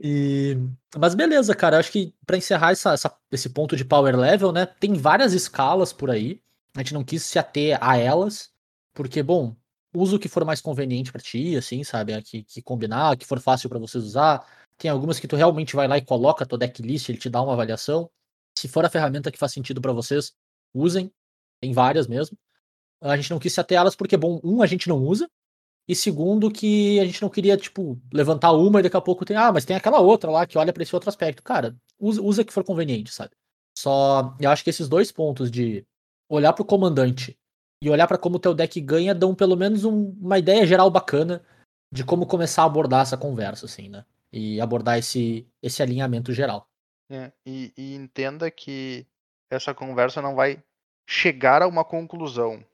E... Mas beleza, cara. Acho que pra encerrar essa- essa- esse ponto de power level, né? Tem várias escalas por aí. A gente não quis se ater a elas. Porque, bom, usa o que for mais conveniente pra ti, assim, sabe? Que, que combinar, que for fácil pra vocês usar. Tem algumas que tu realmente vai lá e coloca a tua decklist, ele te dá uma avaliação. Se for a ferramenta que faz sentido pra vocês, usem. Tem várias mesmo. A gente não quis se ater a elas porque, bom, um, a gente não usa. E segundo, que a gente não queria, tipo, levantar uma e daqui a pouco tem, ah, mas tem aquela outra lá que olha pra esse outro aspecto. Cara, usa, usa que for conveniente, sabe? Só, eu acho que esses dois pontos de olhar pro comandante e olhar pra como o teu deck ganha dão pelo menos um- uma ideia geral bacana de como começar a abordar essa conversa, assim, né? E abordar esse, esse alinhamento geral. É, e, e entenda que essa conversa não vai chegar a uma conclusão.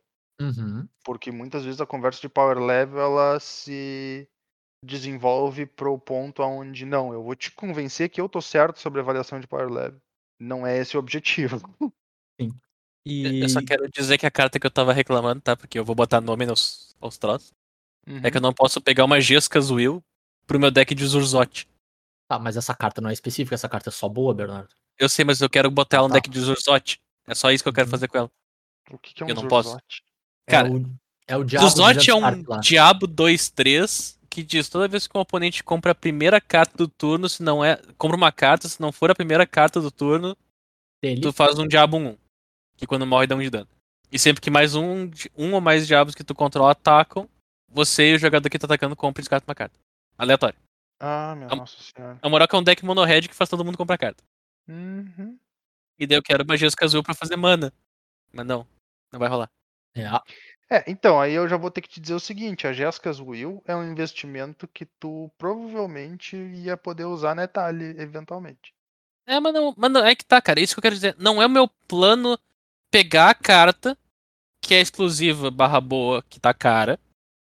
Uhum. Porque muitas vezes a conversa de power level ela se desenvolve pro ponto aonde não, eu vou te convencer que eu tô certo sobre a avaliação de power level. Não é esse o objetivo. E Eu só quero dizer que a carta que eu tava reclamando, tá? Porque eu vou botar nome nos, aos troços. É que eu não posso pegar uma Gescas Will pro meu deck de Zurzote. Ah, mas essa carta não é específica, essa carta é só boa, Bernardo. Eu sei, mas eu quero botar ela no Tá. deck de Zurzote. É só isso que eu quero Uhum. fazer com ela. O que, que é um Eu não posso. Zurzote? Cara, é o, é o diabo é um lá. Diabo 2-3 que diz toda vez que um oponente compra a primeira carta do turno, se não é. Compra uma carta, se não for a primeira carta do turno, dele. tu faz um Diabo 1. Que quando morre dá um de dano. E sempre que mais um, um ou mais diabos que tu controla atacam, você e o jogador que tá atacando compra e descarta uma carta. Aleatório. Ah, minha Am- nossa senhora. A moral é que é um deck mono-red que faz todo mundo comprar carta. Uhum. E daí eu quero magias Azul pra fazer mana. Mas não, não vai rolar. É, É, então, aí eu já vou ter que te dizer o seguinte, a Jessicas Will é um investimento que tu provavelmente ia poder usar na Etali, eventualmente. É, mas não, mas não, é que tá, cara. Isso que eu quero dizer. Não é o meu plano pegar a carta, que é exclusiva barra boa, que tá cara,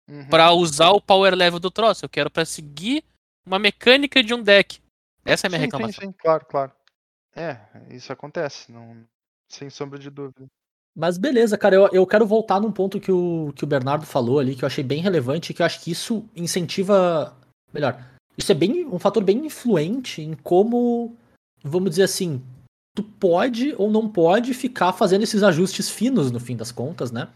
Uhum. pra usar o power level do troço. Eu quero pra seguir uma mecânica de um deck. Essa é a minha sim, reclamação. Sim, sim, claro, claro. É, isso acontece, não, sem sombra de dúvida. Mas beleza, cara, eu, eu quero voltar num ponto que o, que o Bernardo falou ali, que eu achei bem relevante, que eu acho que isso incentiva. Melhor, isso é bem um fator bem influente em como, vamos dizer assim, tu pode ou não pode ficar fazendo esses ajustes finos no fim das contas, né?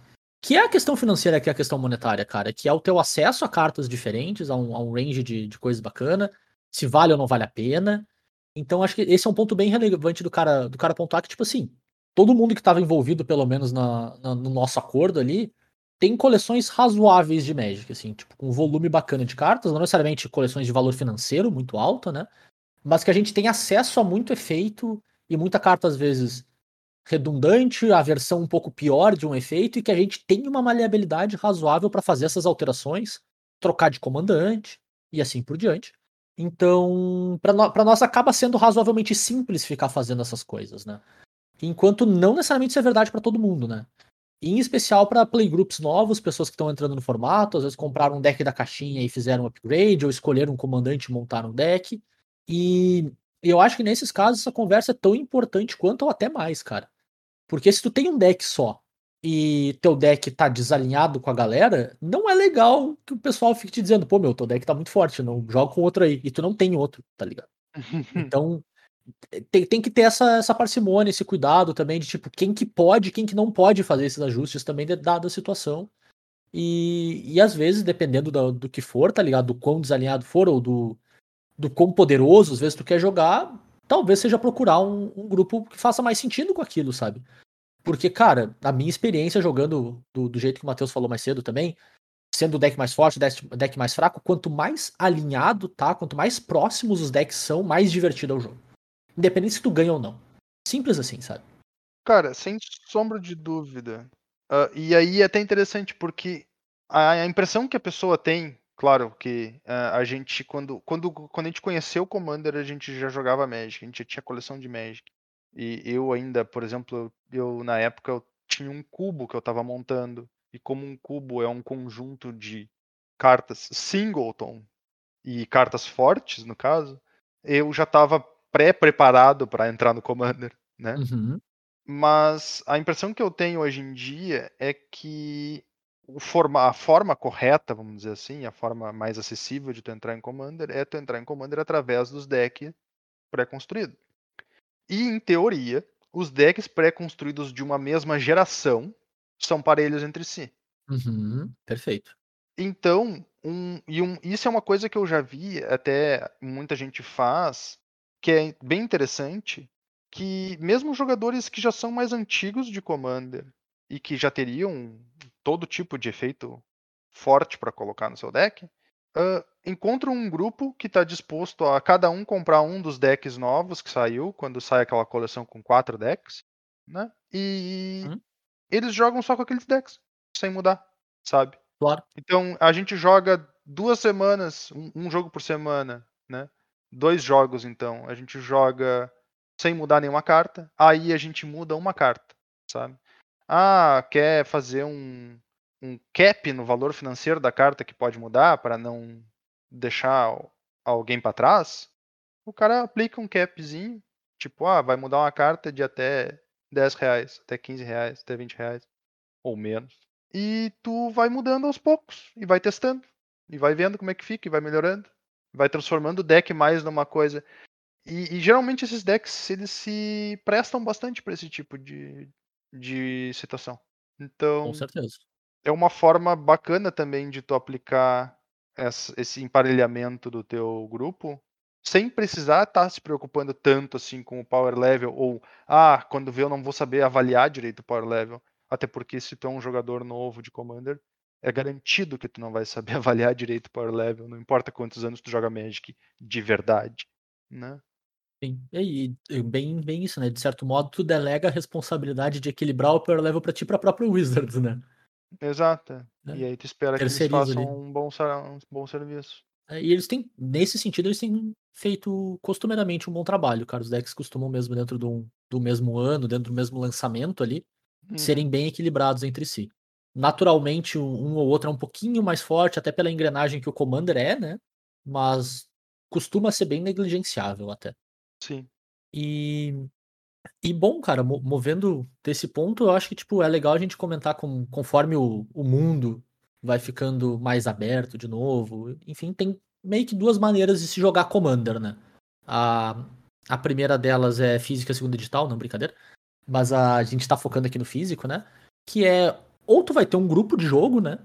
Que é a questão financeira, que é a questão monetária, cara, que é o teu acesso a cartas diferentes, a um, a um range de, de coisas bacana, se vale ou não vale a pena. Então acho que esse é um ponto bem relevante do cara, do cara pontuar que, tipo assim, todo mundo que estava envolvido, pelo menos na, na- no nosso acordo ali, tem coleções razoáveis de Magic, assim, tipo, com um volume bacana de cartas, não necessariamente coleções de valor financeiro muito alto, né? Mas que a gente tem acesso a muito efeito e muita carta, às vezes, redundante, a versão um pouco pior de um efeito, e que a gente tem uma maleabilidade razoável para fazer essas alterações, trocar de comandante e assim por diante. Então, para no, nós acaba sendo razoavelmente simples ficar fazendo essas coisas, né? Enquanto não necessariamente isso é verdade para todo mundo, né? Em especial para playgroups novos, pessoas que estão entrando no formato, às vezes compraram um deck da caixinha e fizeram um upgrade, ou escolheram um comandante e montaram um deck. E eu acho que nesses casos essa conversa é tão importante quanto ou até mais, cara. Porque se tu tem um deck só e teu deck tá desalinhado com a galera, não é legal que o pessoal fique te dizendo, pô, meu, teu deck tá muito forte, não joga com outro aí. E tu não tem outro, tá ligado? Então, tem, tem que ter essa, essa parcimônia, esse cuidado também de tipo, quem que pode, quem que não pode fazer esses ajustes também, dada a situação. E, e às vezes, dependendo do, do que for, tá ligado? Do quão desalinhado for, ou do, do quão poderoso, às vezes tu quer jogar, talvez seja procurar um, um grupo que faça mais sentido com aquilo, sabe? Porque, cara, a minha experiência jogando do, do jeito que o Matheus falou mais cedo também, sendo o deck mais forte, deck deck mais fraco, quanto mais alinhado tá, quanto mais próximos os decks são, mais divertido é o jogo. Independente se tu ganha ou não. Simples assim, sabe? Cara, sem sombra de dúvida. Ah, e aí é até interessante porque a, a impressão que a pessoa tem, claro, que ah, a gente, quando, quando, quando a gente conheceu o Commander, a gente já jogava Magic, a gente já tinha coleção de Magic. E eu ainda, por exemplo, eu na época eu tinha um cubo que eu estava montando. E como um cubo é um conjunto de cartas singleton e cartas fortes, no caso, eu já estava pré-preparado para entrar no Commander, né? Uhum. Mas a impressão que eu tenho hoje em dia é que o forma, a forma correta, vamos dizer assim, a forma mais acessível de tu entrar em Commander é tu entrar em Commander através dos decks pré-construídos. E, em teoria, os decks pré-construídos de uma mesma geração são parelhos entre si. Uhum. Perfeito. Então, um, e um, isso é uma coisa que eu já vi, até muita gente faz, que é bem interessante, que mesmo jogadores que já são mais antigos de Commander e que já teriam todo tipo de efeito forte para colocar no seu deck, uh, encontram um grupo que está disposto a cada um comprar um dos decks novos que saiu, quando sai aquela coleção com quatro decks, né? E Hum. eles jogam só com aqueles decks, sem mudar, sabe? Claro. Então a gente joga duas semanas, um, um jogo por semana, né? Dois jogos então. A gente joga sem mudar nenhuma carta. Aí a gente muda uma carta, sabe? Ah, quer fazer um, um cap no valor financeiro da carta que pode mudar para não deixar al- alguém para trás? O cara aplica um capzinho, tipo, ah, vai mudar uma carta de até 10 reais, até 15 reais, até 20 reais, ou menos. E tu vai mudando aos poucos, e vai testando, e vai vendo como é que fica, e vai melhorando, vai transformando o deck mais numa coisa. E, e geralmente esses decks, eles se prestam bastante para esse tipo de, de situação. Então, Com certeza. é uma forma bacana também de tu aplicar essa- esse emparelhamento do teu grupo sem precisar estar se preocupando tanto assim com o power level ou ah, quando vê eu não vou saber avaliar direito o power level, até porque se tu é um jogador novo de Commander, é garantido que tu não vai saber avaliar direito o power level, não importa quantos anos tu joga Magic de verdade, né? Sim. E aí, bem, bem isso, né? De certo modo, tu delega a responsabilidade de equilibrar o power level pra ti e pra própria Wizards, né? Exato. É. E aí tu espera que eles façam ali. um bom, um bom serviço. É, E eles têm, nesse sentido, eles têm feito costumeiramente um bom trabalho, cara. Os decks costumam mesmo dentro do, do mesmo ano, dentro do mesmo lançamento ali, Uhum. serem bem equilibrados entre si. Naturalmente, um, ou outro é um pouquinho mais forte, até pela engrenagem que o Commander é, né? Mas costuma ser bem negligenciável até. Sim. E, e bom, cara, mo- movendo desse ponto, eu acho que tipo, é legal a gente comentar com, conforme o, o mundo vai ficando mais aberto de novo. Enfim, tem meio que duas maneiras de se jogar Commander, né? A, a primeira delas é física, a segunda digital, não brincadeira. Mas a, gente tá focando aqui no físico, né? Que é, ou tu vai ter um grupo de jogo, né?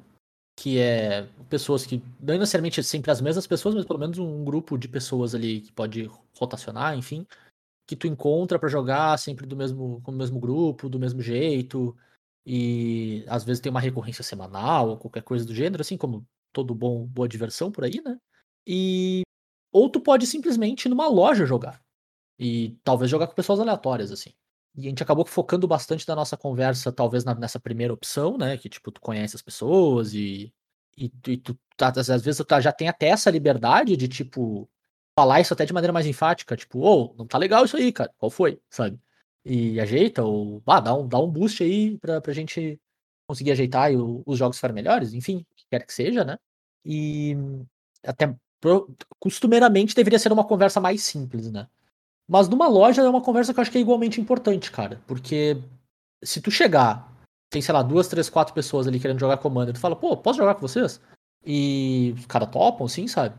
Que é pessoas que, não necessariamente sempre as mesmas pessoas, mas pelo menos um grupo de pessoas ali que pode rotacionar, enfim que tu encontra pra jogar sempre do mesmo, com o mesmo grupo, do mesmo jeito, e às vezes tem uma recorrência semanal ou qualquer coisa do gênero, assim como todo bom boa diversão por aí, né? E ou tu pode simplesmente ir numa loja jogar e talvez jogar com pessoas aleatórias assim. E a gente acabou focando bastante da nossa conversa talvez na- nessa primeira opção, né, que tipo tu conhece as pessoas e e, e tu tá, às vezes tu tá- já tem até essa liberdade de tipo falar isso até de maneira mais enfática, tipo, ô, não tá legal isso aí, cara, qual foi, sabe? E ajeita, ou ah, dá, um, dá um boost aí pra, pra gente conseguir ajeitar e o- os jogos ficarem melhores, enfim, que quer que seja, né? E até pro- costumeiramente deveria ser uma conversa mais simples, né? Mas numa loja é uma conversa que eu acho que é igualmente importante, cara, porque se tu chegar, tem, sei lá, duas, três, quatro pessoas ali querendo jogar Commander, tu fala, pô, posso jogar com vocês? E os caras topam, sim, sabe?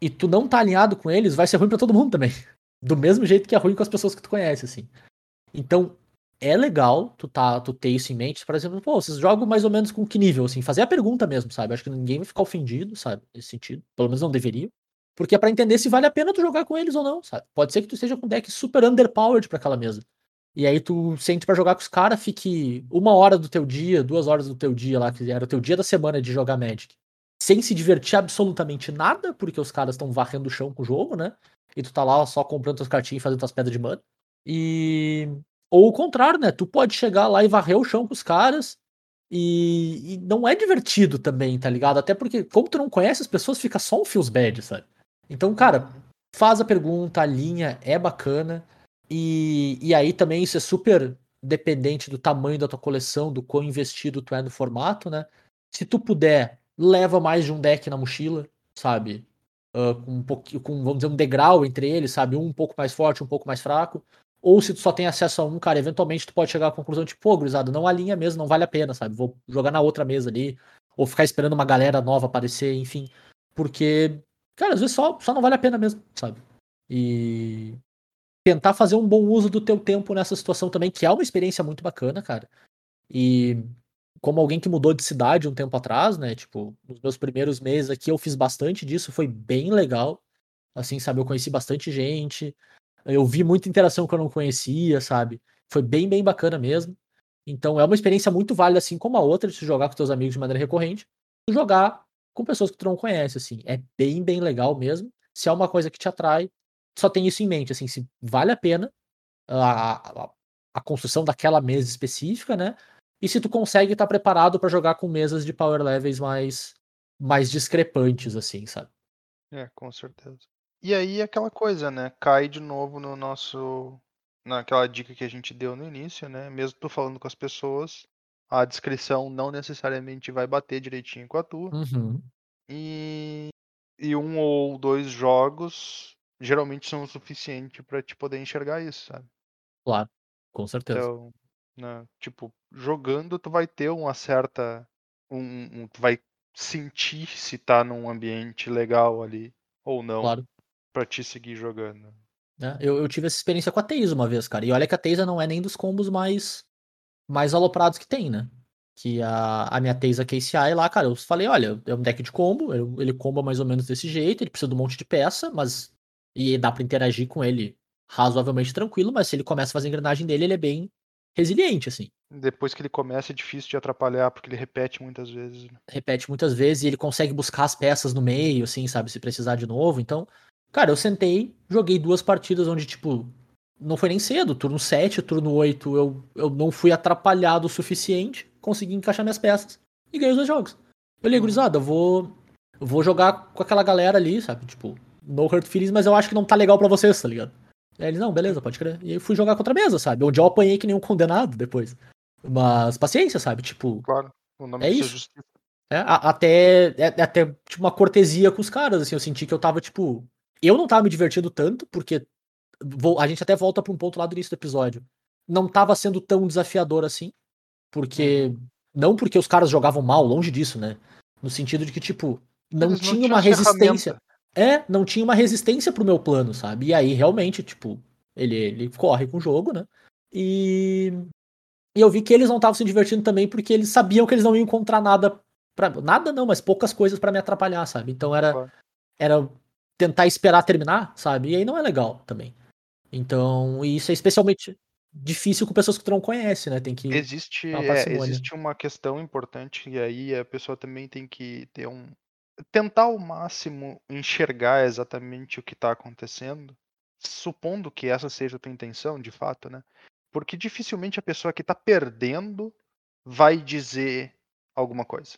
e tu não tá alinhado com eles, vai ser ruim pra todo mundo também. Do mesmo jeito que é ruim com as pessoas que tu conhece, assim. Então, é legal tu, tá, tu ter isso em mente. Por exemplo, pô, vocês jogam mais ou menos com que nível, assim? Fazer a pergunta mesmo, sabe? Acho que ninguém vai ficar ofendido, sabe? Nesse sentido. Pelo menos não deveria. Porque é pra entender se vale a pena tu jogar com eles ou não, sabe? Pode ser que tu esteja com um deck super underpowered pra aquela mesa. E aí tu sente pra jogar com os caras, fique uma hora do teu dia, duas horas do teu dia lá, que era o teu dia da semana de jogar Magic sem se divertir absolutamente nada, porque os caras estão varrendo o chão com o jogo, né? E tu tá lá só comprando tuas cartinhas e fazendo tuas pedras de mana. E. Ou o contrário, né? Tu pode chegar lá e varrer o chão com os caras E, e não é divertido também, tá ligado? Até porque, como tu não conhece as pessoas, fica só um feels bad, sabe? Então, cara, faz a pergunta, a linha é bacana. E, e aí também isso é super dependente do tamanho da tua coleção, do quão investido tu é no formato, né? Se tu puder, leva mais de um deck na mochila, sabe? Uh, com um pouquinho, com, vamos dizer, um degrau entre eles, sabe? Um um pouco mais forte, um pouco mais fraco. Ou se tu só tem acesso a um, cara, eventualmente tu pode chegar à conclusão de, pô, gurizada, não alinha mesmo, não vale a pena, sabe? Vou jogar na outra mesa ali. Ou ficar esperando uma galera nova aparecer, enfim. Porque, cara, às vezes só, só não vale a pena mesmo, sabe? E tentar fazer um bom uso do teu tempo nessa situação também, que é uma experiência muito bacana, cara. E como alguém que mudou de cidade um tempo atrás, né? Tipo, nos meus primeiros meses aqui eu fiz bastante disso, foi bem legal. Assim, sabe, eu conheci bastante gente. Eu vi muita interação que eu não conhecia, sabe? Foi bem, bem bacana mesmo. Então é uma experiência muito válida, assim como a outra, de se jogar com teus amigos de maneira recorrente. Jogar com pessoas que tu não conhece, assim. É bem, bem legal mesmo. Se é uma coisa que te atrai, só tem isso em mente, assim, se vale a pena a, a, a construção daquela mesa específica, né? E se tu consegue estar tá preparado para jogar com mesas de power levels mais, mais discrepantes, assim, sabe? É, com certeza. E aí aquela coisa, né? Cai de novo no nosso. naquela dica que a gente deu no início, né? Mesmo tu falando com as pessoas, a descrição não necessariamente vai bater direitinho com a tua. Uhum. E, e um ou dois jogos geralmente são o suficiente para te poder enxergar isso, sabe? Claro, com certeza. Então, né, tipo, jogando tu vai ter uma certa. Um, um, tu vai sentir se tá num ambiente legal ali ou não Claro. pra te seguir jogando. né? Eu, eu tive essa experiência com a Teisa uma vez, cara. E olha que a Teisa não é nem dos combos mais, mais aloprados que tem, né? Que a, a minha Teisa KCI lá, cara, eu falei, olha, é um deck de combo, ele, comba mais ou menos desse jeito, ele precisa de um monte de peça, mas. E dá pra interagir com ele razoavelmente tranquilo, mas se ele começa a fazer a engrenagem dele, ele é bem resiliente, assim. Depois que ele começa é difícil de atrapalhar, porque ele repete muitas vezes. né? repete muitas vezes e ele consegue buscar as peças no meio, assim, sabe? Se precisar de novo. Então, cara, eu sentei, joguei duas partidas onde, tipo, não foi nem cedo, turno 7, turno 8, eu, eu não fui atrapalhado o suficiente, consegui encaixar minhas peças e ganhei os dois jogos. Eu li, gurizada, eu vou, eu vou jogar com aquela galera ali, sabe? Tipo, no hurt feelings, mas eu acho que não tá legal pra vocês, tá ligado? Aí eles, não, beleza, pode crer. E aí fui jogar contra a mesa, sabe? Onde eu apanhei que nem um condenado depois. Mas paciência, sabe? Tipo, Claro. O nome É isso. justiça. é, até, é, é até tipo, uma cortesia com os caras, assim, eu senti que eu tava, tipo. Eu não tava me divertindo tanto, porque a gente até volta pra um ponto lá do início do episódio. Não tava sendo tão desafiador assim, porque. Não porque os caras jogavam mal, longe disso, né? No sentido de que, tipo, não não tinha uma resistência. É, não tinha uma resistência pro meu plano, sabe? E aí, realmente, tipo, ele, ele corre com o jogo, né? E. E eu vi que eles não estavam se divertindo também porque eles sabiam que eles não iam encontrar nada. Pra, nada não, mas poucas coisas pra me atrapalhar, sabe? Então era, era tentar esperar terminar, sabe? E aí não é legal também. Então, isso é especialmente difícil com pessoas que tu não conhece, né? Tem que. Existe, é, existe uma questão importante e aí a pessoa também tem que ter um tentar ao máximo enxergar exatamente o que está acontecendo, supondo que essa seja a tua intenção, de fato, né? Porque dificilmente a pessoa que está perdendo vai dizer alguma coisa.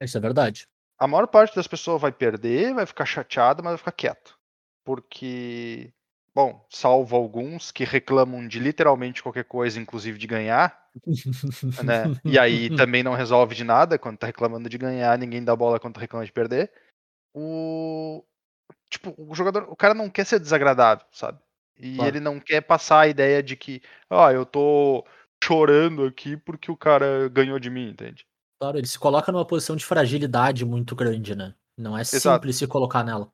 Isso é verdade. A maior parte das pessoas vai perder, vai ficar chateada, mas vai ficar quieto. Porque, bom, salvo alguns que reclamam de literalmente qualquer coisa, inclusive de ganhar, né? E aí também não resolve de nada quando tá reclamando de ganhar, ninguém dá bola quando reclama de perder. O tipo, o jogador, o cara não quer ser desagradável, sabe? E Claro. ele não quer passar a ideia de que, ó, eu tô chorando aqui porque o cara ganhou de mim, entende? Claro, ele se coloca numa posição de fragilidade muito grande, né? Não é Exato. simples se colocar nela.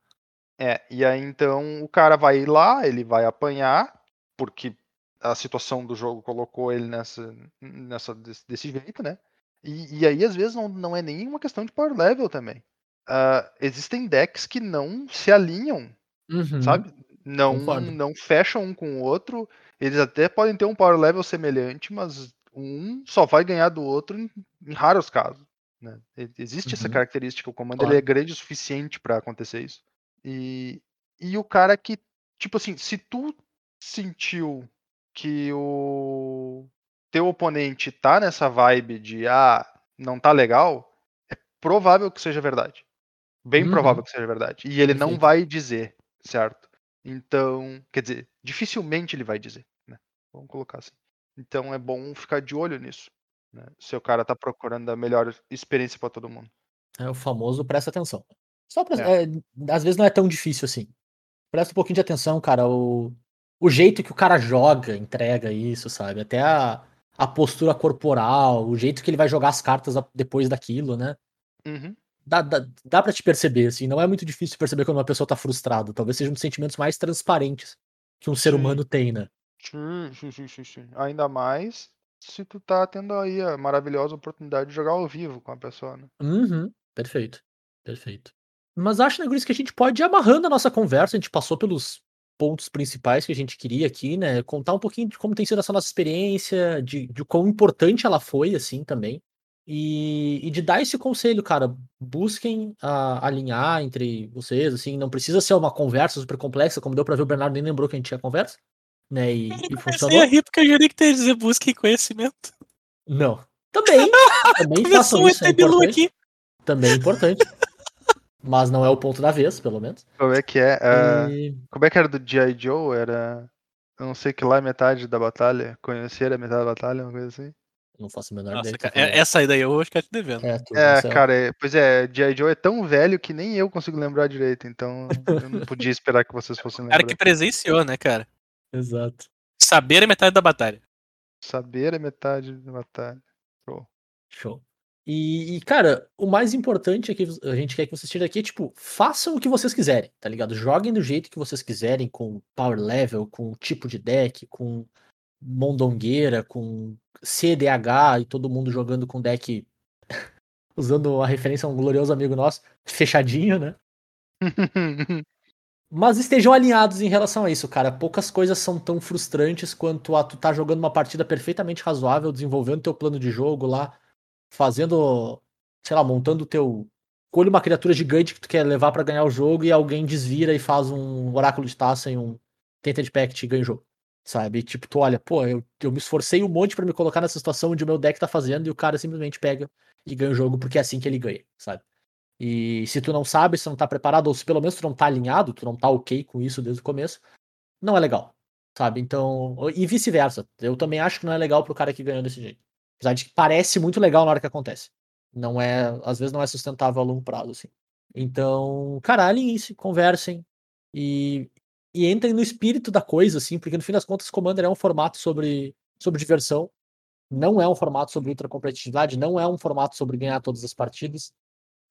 É, e aí então o cara vai ir lá, ele vai apanhar, porque a situação do jogo colocou ele nessa, nessa desse, desse jeito, né? E, e aí às vezes não, não é nem uma questão de power level também. Ah, existem decks que não se alinham, Uhum. sabe? Não, concordo. não fecham um com o outro. Eles até podem ter um power level semelhante, mas um só vai ganhar do outro em, em raros casos. Né? Existe essa Uhum. característica, o comando Claro. ele é grande o suficiente para acontecer isso. E, e o cara que, tipo assim, se tu sentiu que o teu oponente tá nessa vibe de ah, não tá legal, é provável que seja verdade. Bem Uhum. provável que seja verdade. E ele não vai dizer, certo? Então, quer dizer, dificilmente ele vai dizer, né? Vamos colocar assim. Então é bom ficar de olho nisso. Né? Se o cara tá procurando a melhor experiência pra todo mundo. É o famoso presta atenção. Só pra, É. é, às vezes não é tão difícil assim. Presta um pouquinho de atenção, cara. O, o jeito que o cara joga, entrega isso, sabe? Até a, a postura corporal, o jeito que ele vai jogar as cartas depois daquilo, né? Uhum. Dá, dá, dá pra te perceber, assim. Não é muito difícil perceber quando uma pessoa tá frustrada. Talvez seja um dos sentimentos mais transparentes que um ser Sim. humano tem, né? Sim, sim, sim, sim. Ainda mais se tu tá tendo aí a maravilhosa oportunidade de jogar ao vivo com a pessoa, né? Uhum, perfeito, perfeito. Mas acho, né, Guris, que a gente pode ir amarrando a nossa conversa, a gente passou pelos pontos principais que a gente queria aqui, né, contar um pouquinho de como tem sido essa nossa experiência, de, de quão importante ela foi, assim, também, e, e de dar esse conselho, cara, busquem ah, alinhar entre vocês, assim, não precisa ser uma conversa super complexa, como deu pra ver, o Bernardo nem lembrou que a gente tinha conversa, né, e, Eu e funcionou. a rir porque eu jurei que ia dizer busquem conhecimento. Não, também, também façam isso, é importante, aqui. também é importante, mas não é o ponto da vez, pelo menos. Como é que é? Ah, E- Como é que era do G.I. Joe? Era. Eu não sei que lá, metade da batalha. Conhecer a metade da batalha, uma coisa assim. Não faço a menor Nossa, ideia. que cara, é- essa aí daí eu vou ficar te devendo. É, É, cara, é- pois é, G.I. Joe é tão velho que nem eu consigo lembrar direito, então eu não podia esperar que vocês fossem O cara lembrar. que presenciou, né, cara? Exato. Saber é metade da batalha. Saber é metade da batalha. Show. E, e, cara, o mais importante é que a gente quer que vocês tirem daqui é, tipo, façam o que vocês quiserem, tá ligado? Joguem do jeito que vocês quiserem, com power level, com tipo de deck, com mondongueira, com CDH e todo mundo jogando com deck, usando a referência a um glorioso amigo nosso, fechadinho, né? Mas estejam alinhados em relação a isso, cara. Poucas coisas são tão frustrantes quanto a tu tá jogando uma partida perfeitamente razoável, desenvolvendo teu plano de jogo lá, fazendo, sei lá, montando o teu. Colhe uma criatura gigante que tu quer levar pra ganhar o jogo e alguém desvira e faz um oráculo de taça e um Tainted Pact e ganha o jogo. Sabe? Tipo, tu olha, pô, eu, eu me esforcei um monte pra me colocar nessa situação onde o meu deck tá fazendo e o cara simplesmente pega e ganha o jogo porque é assim que ele ganha, sabe? E se tu não sabe, se não tá preparado, ou se pelo menos tu não tá alinhado, tu não tá ok com isso desde o começo, não é legal, sabe? Então, e vice-versa. Eu também acho que não é legal pro cara que ganhou desse jeito. Apesar de que parece muito legal na hora que acontece. Não é, às vezes não é sustentável a longo prazo, assim. Então, cara, alinhem-se, conversem e, e entrem no espírito da coisa, assim, porque no fim das contas, Commander é um formato sobre, sobre diversão, não é um formato sobre ultra competitividade, não é um formato sobre ganhar todas as partidas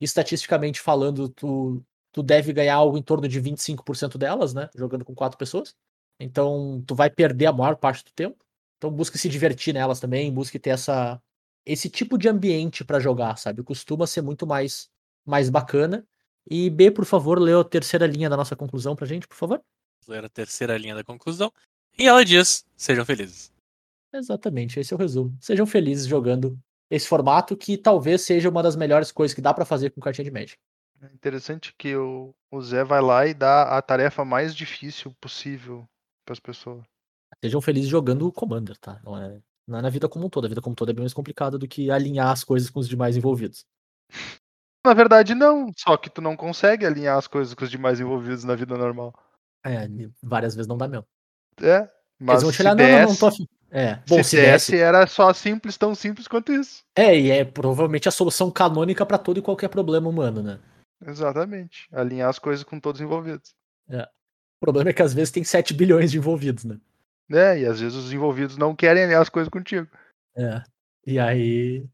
estatisticamente falando, tu, tu deve ganhar algo em torno de 25% delas, né? Jogando com quatro pessoas. Então, tu vai perder a maior parte do tempo. Então, busque se divertir nelas também, busque ter essa, esse tipo de ambiente para jogar, sabe? Costuma ser muito mais, mais bacana. E B, por favor, lê a terceira linha da nossa conclusão pra gente, por favor. Ler a terceira linha da conclusão. E ela diz: sejam felizes. Exatamente, esse é o resumo. Sejam felizes jogando esse formato que talvez seja uma das melhores coisas que dá para fazer com cartinha de Magic. É interessante que o, o Zé vai lá e dá a tarefa mais difícil possível para as pessoas. Sejam felizes jogando o Commander, tá? Não é, não é na vida como um todo. A vida como um todo é bem mais complicada do que alinhar as coisas com os demais envolvidos. Na verdade, não. Só que tu não consegue alinhar as coisas com os demais envolvidos na vida normal. É, várias vezes não dá mesmo. É, Eles mas vão te se olhar, não, não, não tô afim. É, bom, se, se desse, era só simples, tão simples quanto isso. É, e é provavelmente a solução canônica pra todo e qualquer problema humano, né? Exatamente. Alinhar as coisas com todos os envolvidos. O problema é que às vezes tem 7 bilhões de envolvidos, né? Né? E às vezes os envolvidos não querem alinhar as coisas contigo. É. E aí.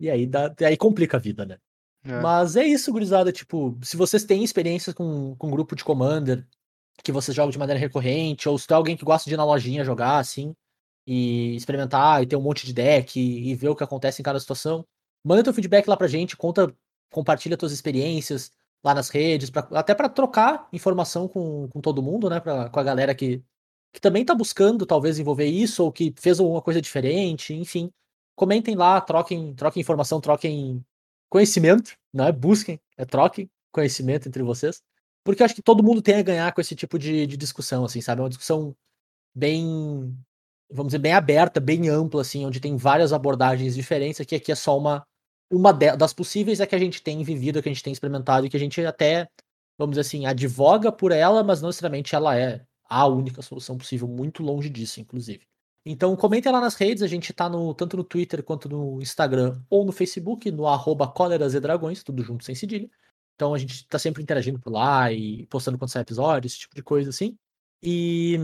E aí, dá, e aí complica a vida, né? né? Mas é isso, gurizada. Tipo, se vocês têm experiência com, com grupo de Commander, que vocês jogam de maneira recorrente, ou se tem alguém que gosta de ir na lojinha jogar, assim, e experimentar, e ter um monte de deck, e, e ver o que acontece em cada situação, manda teu feedback lá pra gente, conta, compartilha tuas experiências lá nas redes, pra- até pra trocar informação com, com todo mundo, né? Pra, com a galera que, que também tá buscando, talvez, envolver isso, ou que fez alguma coisa diferente, enfim. Comentem lá, troquem, troquem informação, troquem conhecimento, não é busquem, é troquem conhecimento entre vocês. Porque eu acho que todo mundo tem a ganhar com esse tipo de, de discussão, assim, sabe? É uma discussão bem, vamos dizer, bem aberta, bem ampla, assim, onde tem várias abordagens diferentes. Aqui, aqui é só uma, uma das possíveis é que a gente tem vivido, que a gente tem experimentado e que a gente até, vamos dizer assim, advoga por ela, mas não necessariamente ela é a única solução possível, muito longe disso, inclusive. Então comentem lá nas redes, a gente tá no, tanto no Twitter quanto no Instagram ou no Facebook, no arroba dragões, tudo junto sem cedilha. Então a gente tá sempre interagindo por lá e postando quando sai episódio, esse tipo de coisa assim. E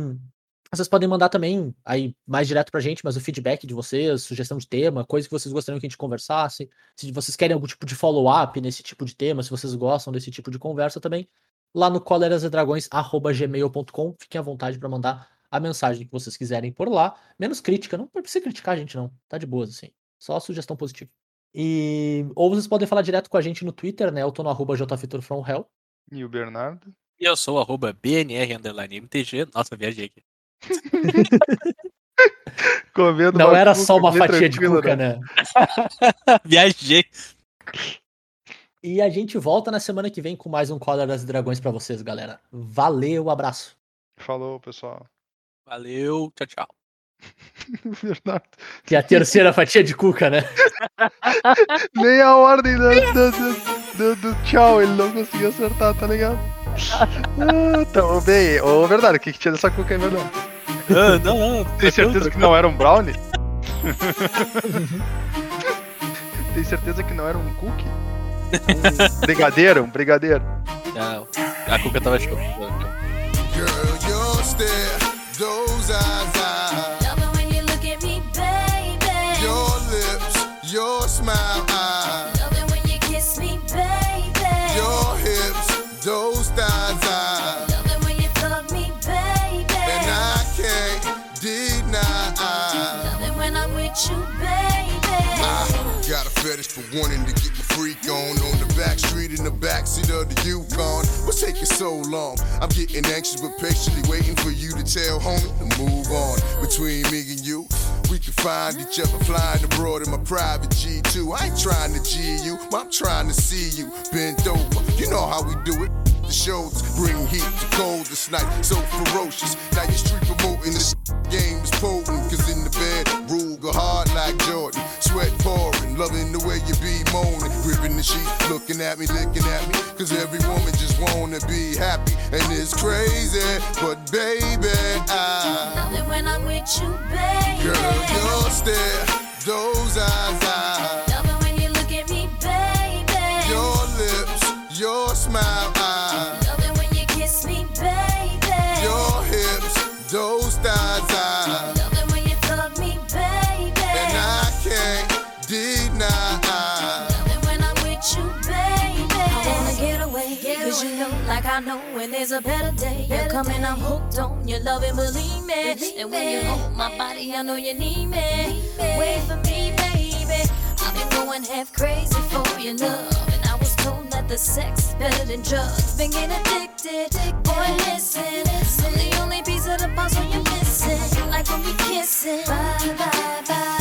vocês podem mandar também aí mais direto pra gente, mas o feedback de vocês, sugestão de tema, coisa que vocês gostariam que a gente conversasse. Se vocês querem algum tipo de follow-up nesse tipo de tema, se vocês gostam desse tipo de conversa também, lá no colerasedragões.gmail.com. Fiquem à vontade para mandar a mensagem que vocês quiserem por lá. Menos crítica, não precisa criticar a gente, não. Tá de boas, assim. Só sugestão positiva. E... Ou vocês podem falar direto com a gente no Twitter, né? Eu tô no arroba jfiturfromhell. E o Bernardo? E eu sou o arroba BNR underline MTG. Nossa, viajei aqui. Comendo Não era cuca só uma fatia de cuca, né? viajei. E a gente volta na semana que vem com mais um Coleras e Dragões pra vocês, galera. Valeu, abraço. Falou, pessoal. Valeu, tchau, tchau. Bernardo. Que é a terceira fatia de cuca, né? Nem a ordem do, do, do- do- do tchau, ele não conseguiu acertar, tá ligado? Ah, tamo bem. Ô, Bernardo, o que, que tinha dessa cuca aí, Bernardo? Ah, não, não. Tem certeza que não era um brownie? Tem certeza que não era um cookie? Um brigadeiro, um brigadeiro. Não, a Cuca tava show. Girl, your stare, those eyes, eyes, Love it when you look at me, baby. your lips, your smile, eyes, Love it when you kiss me, baby. your hips, those thighs, eyes, Love it when you fuck me, baby. and I can't deny. Love it when I'm with you, baby. I got a fetish for wanting to get freak on on the back street in the backseat of the Yukon. What's taking so long? I'm getting anxious but patiently waiting for you to tell homie to move on. Between me and you, we can find each other flying abroad in my private G2. I ain't trying to G you, but I'm trying to see you bent over. You know how we do it. The shoulders bring heat to cold this night, so ferocious. Now your street promoting this game is potent, cause in the bed, rule go hard like Jordan. Sweat pouring, loving the way you be moaning, gripping the sheet, looking at me, licking at me. Cause every woman just wanna be happy, and it's crazy. But baby, I, Love it when I'm with you, baby. girl, your stare, those eyes, I, I know when there's a better day. Better You're coming, I'm hooked on your love and believe me. Believe and when you hold my body, I know you need me. Wait for me, baby. I've been going half crazy for your love. And I was told that the sex is better than drugs. Been getting addicted. Boy, listen. listen. I'm the only piece of the puzzle you're missing. Like when we kissing. Bye, bye, bye.